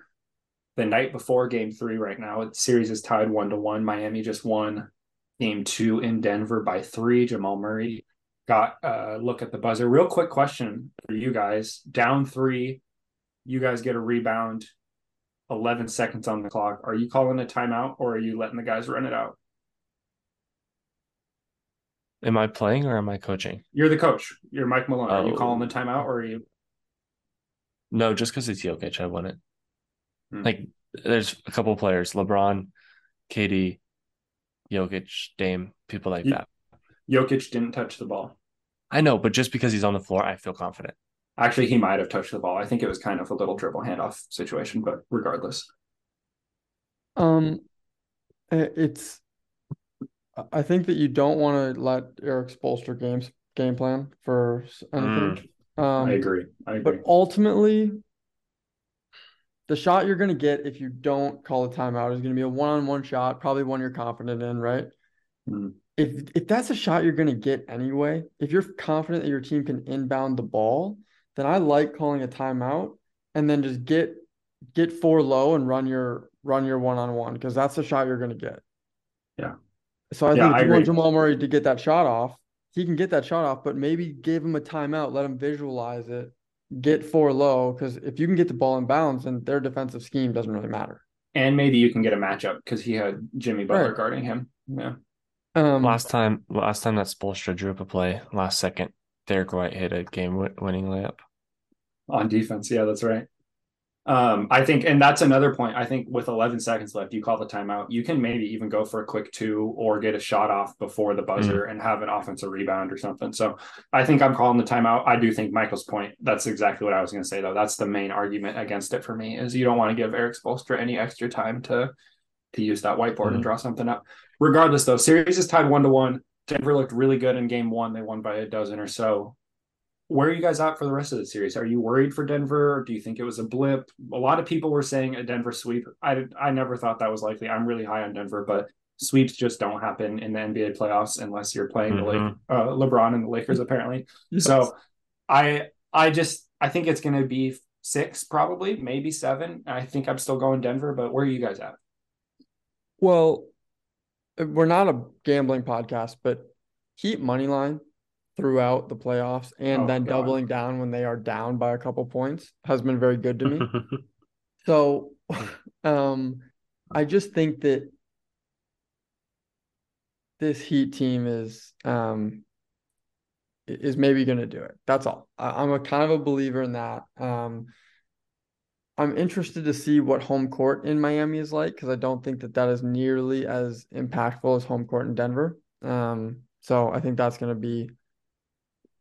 the night before game three right now. The series is tied one to one. Miami just won game two in Denver by three. Jamal Murray got a look at the buzzer. Real quick question for you guys down three, you guys get a rebound, 11 seconds on the clock. Are you calling a timeout or are you letting the guys run it out? Am I playing or am I coaching? You're the coach. You're Mike Malone. Are you Oh. calling the timeout or are you No, just because it's Jokic, I won it. Hmm. Like, there's a couple players: LeBron, KD, Jokic, Dame, people like You- that. Jokic didn't touch the ball. I know, but just because he's on the floor, I feel confident. Actually, he might have touched the ball. I think it was kind of a little dribble handoff situation, but regardless. Um, it's. I- think that you don't want to let Erik Spoelstra games game plan for anything. Um, I agree. I agree. But ultimately, the shot you're going to get if you don't call a timeout is going to be a one-on-one shot, probably one you're confident in, right? Mhm. If if that's a shot you're going to get anyway, if you're confident that your team can inbound the ball, then I like calling a timeout and then just get get four low and run your run your one-on-one because that's the shot you're going to get. Yeah. So I Yeah, think I if you want. Jamal Murray to get that shot off, he can get that shot off, but maybe give him a timeout, let him visualize it, get four low, because if you can get the ball in bounds, then their defensive scheme doesn't really matter. And maybe you can get a matchup because he had Jimmy Butler Right. guarding him. Yeah. Um, Last time, last time that Spoelstra drew up a play, last second, Derrick White hit a game-winning layup. On defense. Yeah, that's right. Um, I think, and that's another point. I think with 11 seconds left, you call the timeout. You can maybe even go for a quick two or get a shot off before the buzzer and have an offensive rebound or something. So I think I'm calling the timeout. I do think Michael's point. That's exactly what I was going to say, though. That's the main argument against it for me is you don't want to give Erik Spoelstra any extra time to to use that whiteboard Mhm. and draw something up. Regardless, though, series is tied one to one. Denver looked really good in game one. They won by a dozen or so where are you guys at for the rest of the series? Are you worried for Denver? Or do you think it was a blip? A lot of people were saying a Denver sweep. I I never thought that was likely. I'm really high on Denver, but sweeps just don't happen in the NBA playoffs unless you're playing the Lake, Mhm. uh, LeBron and the Lakers apparently. yes. So I I just I think it's going to be six probably, maybe seven. I think I'm still going Denver, but where are you guys at? well, we're not a gambling podcast, but Heat money line throughout the playoffs and Oh, then God. doubling down when they are down by a couple points has been very good to me. So, um, I just think that this Heat team is um is maybe going to do it. That's all. I, I'm a kind of a believer in that. Um, I'm interested to see what home court in Miami is like because I don't think that that is nearly as impactful as home court in Denver. Um, so I think that's going to be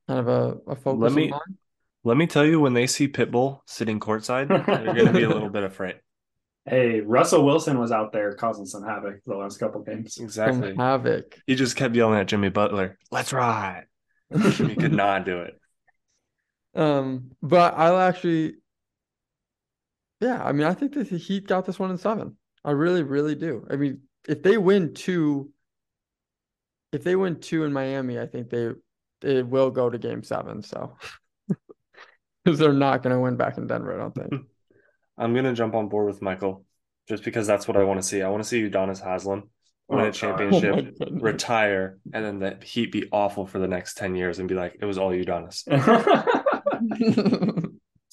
kind of a, a focus Let me- mine. Let me tell you, when they see Pitbull sitting courtside, they're going to be a little bit afraid. Hey, Russell Wilson was out there causing some havoc the last couple games. Some Exactly. havoc. He just kept yelling at Jimmy Butler, "Let's ride." Jimmy could not do it. Um, but I'll actually, yeah, I mean, I think that the Heat got this one in seven. I really, really do. I mean, if they win two, if they win two in Miami, I think they it will go to game seven. So, because they're not going to win back in Denver, I don't think. I'm gonna jump on board with Michael, just because that's what I want to see. I want to see Udonis Haslem win Oh, a oh, championship, Oh retire, and then the Heat be awful for the next ten years and be like, it was all Udonis.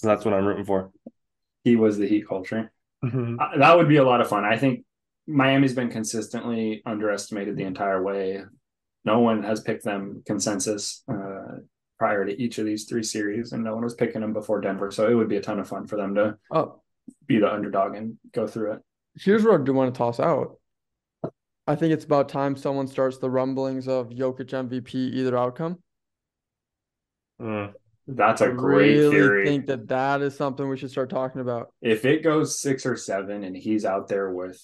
So that's what I'm rooting for. He was the Heat culture. Uh, that would be a lot of fun. I think Miami's been consistently underestimated the entire way. No one has picked them consensus uh, prior to each of these three series, and no one was picking them before Denver. So it would be a ton of fun for them to Oh, be the underdog and go through it. here's what I do want to toss out. I think it's about time someone starts the rumblings of Jokic MVP either outcome. Mm, that's a I great really theory. think that that is something we should start talking about. if it goes six or seven and he's out there with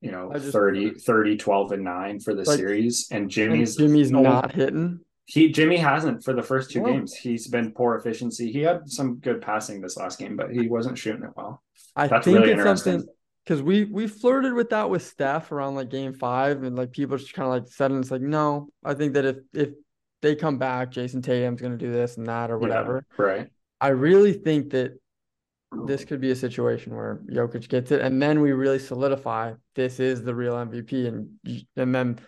you know just- 30 30 12 and 9 for the Like- series and And jimmy's Jimmy's no- not hitting. he jimmy hasn't for the first two No. games he's been poor efficiency he had some good passing this last game but he wasn't shooting it well I that's think really it's something because we we flirted with that with Steph around like game five, and like people just kind of like said, and it's like, no, I think that if if they come back, Jayson Tatum's gonna do this and that or Yeah, whatever. right I really think that this could be a situation where Jokic gets it, and then we really solidify this is the real MVP, and and then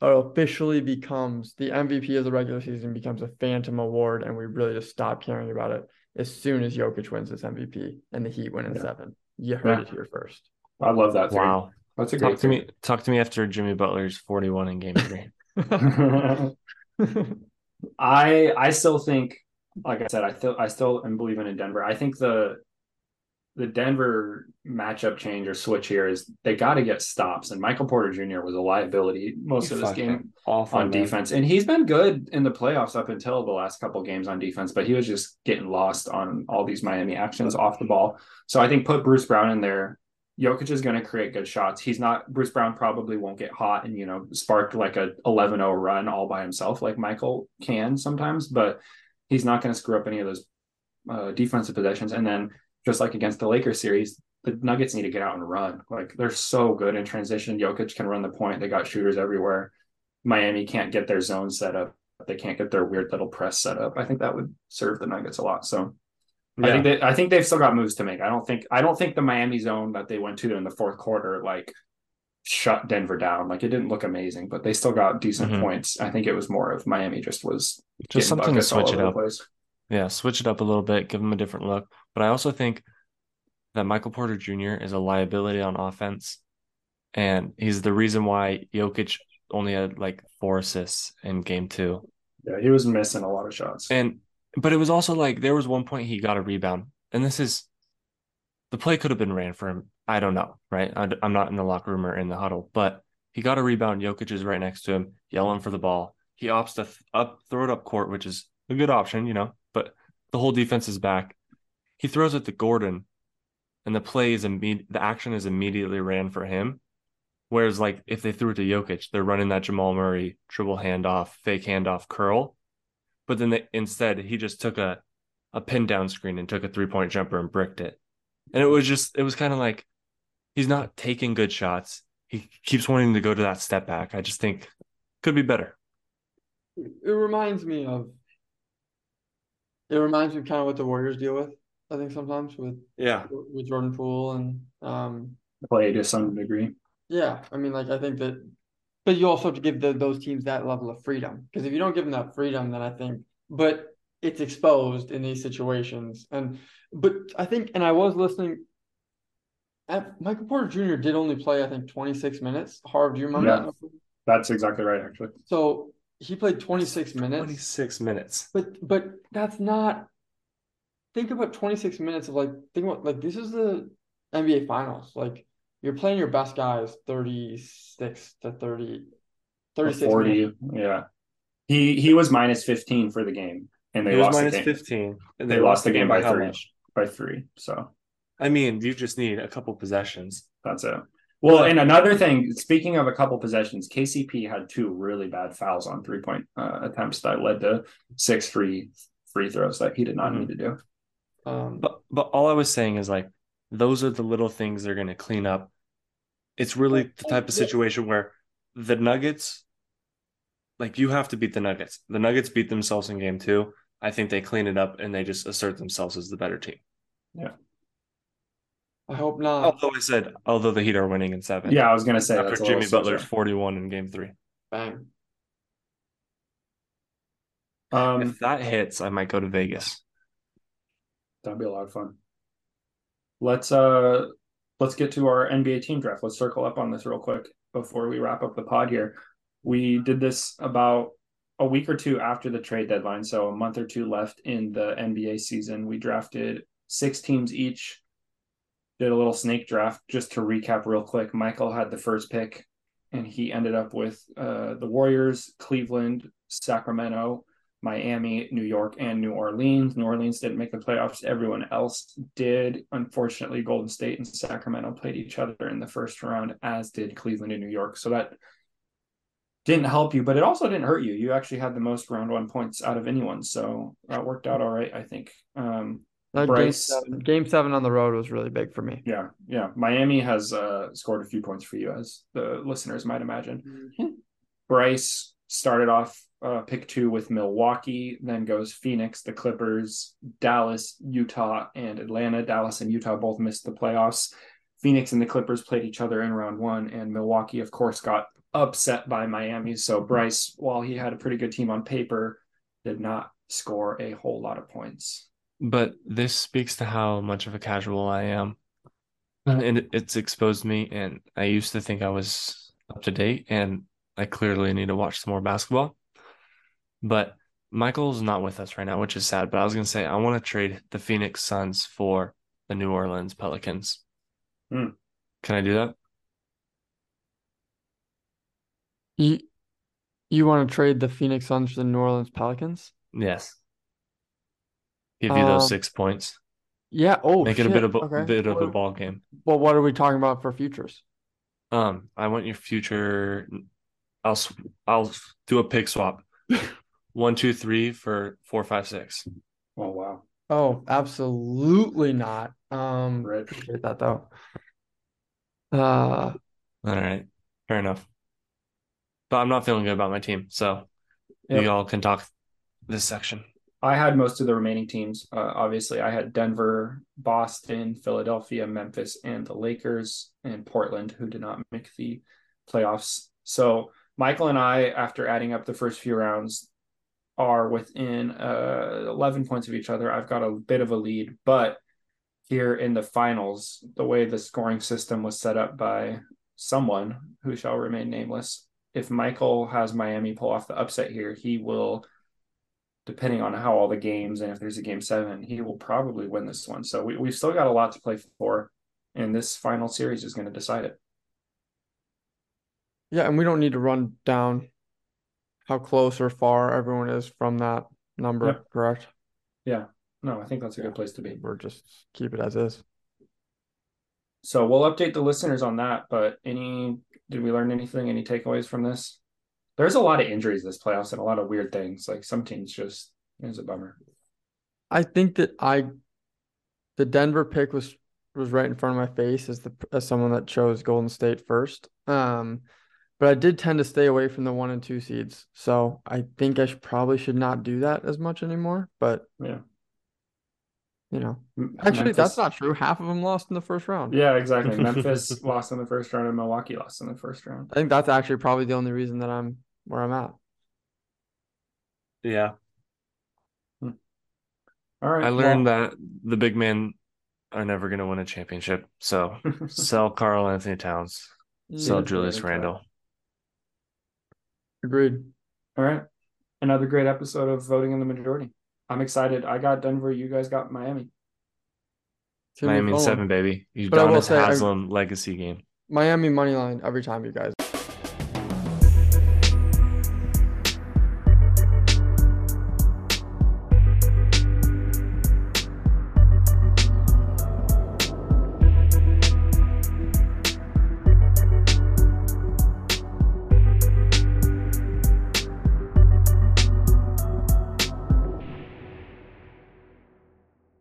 officially becomes the MVP of the regular season becomes a phantom award, and we really just stop caring about it as soon as Jokic wins this MVP and the Heat win in Yeah. seven. You heard Yeah. it here first. i love that theory. Wow. that's a Talk great to me. Talk to me after Jimmy Butler's 41 in game three. i i still think like i said i still i still am believing in denver i think the the Denver matchup change or switch here is they got to get stops, and Michael Porter Jr. was a liability most of this game Awful on man. defense, and he's been good in the playoffs up until the last couple games on defense, but he was just getting lost on all these Miami actions off the ball. So I think put Bruce Brown in there. Jokic is going to create good shots. He's not Bruce Brown probably won't get hot and you know spark like a 11-0 run all by himself like Michael can sometimes, but he's not going to screw up any of those uh, defensive possessions. And then just like against the Lakers series, the Nuggets need to get out and run. Like they're so good in transition. Jokic can run the point. They got shooters everywhere. Miami can't get their zone set up. They can't get their weird little press set up. I think that would serve the Nuggets a lot. So I think that I think they've still got moves to make. I don't think I don't think the Miami zone that they went to in the fourth quarter like shut Denver down. Like it didn't look amazing, but they still got decent Mhm. points. I think it was more of Miami just was just something to switch it up. Yeah, switch it up a little bit, give them a different look. But I also think that Michael Porter Jr. is a liability on offense, and he's the reason why Jokic only had like four assists in game two. Yeah, he was missing a lot of shots. And but it was also like there was one point he got a rebound, and this is the play could have been ran for him. I don't know, right? I, am not in the locker room or in the huddle, but he got a rebound. Jokic is right next to him, yelling for the ball. He opts to th- up throw it up court, which is a good option, you know. But the whole defense is back. He throws it to Gordon, and the play is immediate. The action is immediately ran for him. Whereas, like if they threw it to Jokic, they're running that Jamal Murray dribble handoff, fake handoff curl. But then they, instead, he just took a a pin down screen and took a three point jumper and bricked it. And it was just, it was kind of like he's not taking good shots. He keeps wanting to go to that step back. I just think could be better. It reminds me of. It reminds me of kind of what the Warriors deal with. I think sometimes with Yeah. with Jordan Poole and um Play to some degree. yeah, I mean like I think that, but you also have to give the, those teams that level of freedom because if you don't give them that freedom, then I think, but it's exposed in these situations and but I think and I was listening. At, Michael Porter Jr. did only play I think 26 minutes. Harv, do you remember Yeah. that? That's exactly right, actually. So he played 26 minutes. 26 minutes. But but that's not. Think about 26 minutes of like think about like this is the NBA Finals. Like you're playing your best guys 36 to 30, 36 40. minutes. Yeah. He he was minus 15 for the game. And they It was lost minus the game. 15. And They lost the game by how three. much? By three. So I mean, you just need a couple possessions. that's it. Well, and another thing, speaking of a couple possessions, KCP had two really bad fouls on three point uh, attempts that led to six free free throws that he did not Mhm. need to do. Um, But but all I was saying is like those are the little things they're gonna clean up. It's really the type of situation where the Nuggets, like you have to beat the Nuggets. The Nuggets beat themselves in game two. I think they clean it up and they just assert themselves as the better team. Yeah. I hope not. Although I said, although the Heat are winning in seven. Yeah, I was gonna say After that's Jimmy little Butler's 41 in game three. Bang. Um, if that hits, I might go to Vegas. That'd be a lot of fun. Let's uh let's get to our NBA team draft. Let's circle up on this real quick before we wrap up the pod here. We did this about a week or two after the trade deadline, so a month or two left in the NBA season. We drafted six teams each. Did a little snake draft just to recap real quick. Michael had the first pick and he ended up with uh, the Warriors, Cleveland, Sacramento, Miami, New York, and New Orleans. New Orleans didn't make the playoffs. Everyone else did. Unfortunately, Golden State and Sacramento played each other in the first round, as did Cleveland and New York. So that didn't help you, but it also didn't hurt you. You actually had the most round one points out of anyone. So that worked out all right, I think. Um, That game Bryce. seven, game seven on the road was really big for me. yeah, yeah. Miami has uh, scored a few points for you, as the listeners might imagine. Bryce started off uh, pick two with Milwaukee, then goes Phoenix, the Clippers, Dallas, Utah, and Atlanta. Dallas and Utah both missed the playoffs. Phoenix and the Clippers played each other in round one, and Milwaukee, of course, got upset by Miami. So Bryce, while he had a pretty good team on paper, did not score a whole lot of points. But this speaks to how much of a casual I am. And it's exposed me, and I used to think I was up to date, and I clearly need to watch some more basketball. But Michael's not with us right now, which is sad. But I was gonna say I want to trade the Phoenix Suns for the New Orleans Pelicans. Hmm. Can I do that? You you want to trade the Phoenix Suns for the New Orleans Pelicans? Yes. Give you those Um, six points. Yeah. Oh, Make it a bit of a Okay. bit of a ball game. Well, what are we talking about for futures? Um, I want your future. I'll s- I'll do a pick swap. One, two, three for four, five, six. Oh wow, Oh, absolutely not. Um, Rich. appreciate that though. Uh, All right, fair enough. But I'm not feeling good about my team, so Yep. you all can talk this section. I had most of the remaining teams. Uh, obviously, I had Denver, Boston, Philadelphia, Memphis, and the Lakers, and Portland, who did not make the playoffs. So Michael and I, after adding up the first few rounds, are within uh, 11 points of each other. I've got a bit of a lead, but here in the finals, the way the scoring system was set up by someone who shall remain nameless, if Michael has Miami pull off the upset here, he will depending on how all the games and if there's a game seven, he will probably win this one. So we, we've still got a lot to play for, and this final series is going to decide it. Yeah, and we don't need to run down how close or far everyone is from that number, Yep. correct? Yeah. No, I think that's a good place to be. We're just keep it as is. So we'll update the listeners on that. But any, did we learn anything? Any takeaways from this? There's a lot of injuries this playoffs and a lot of weird things. Like some teams just, it's a bummer. I think that I, the Denver pick was was right in front of my face as the as someone that chose Golden State first. Um, but I did tend to stay away from the one and two seeds, so I think I should probably should not do that as much anymore. But Yeah. you know, actually, Memphis- that's not true. Half of them lost in the first round. Yeah, exactly. Memphis lost in the first round and Milwaukee lost in the first round. I think that's actually probably the only reason that I'm where I'm at. Yeah, hmm. All right. I learned that the big men are never going to win a championship. So sell Karl-Anthony Towns, sell Yeah, Julius that's right. Randle. Agreed. All right. Another great episode of voting in the majority. I'm excited. I got Denver. You guys got Miami. It's gonna be Miami in seven, baby. But I will Udonis say, I- Haslem legacy game. Miami money line every time, you guys.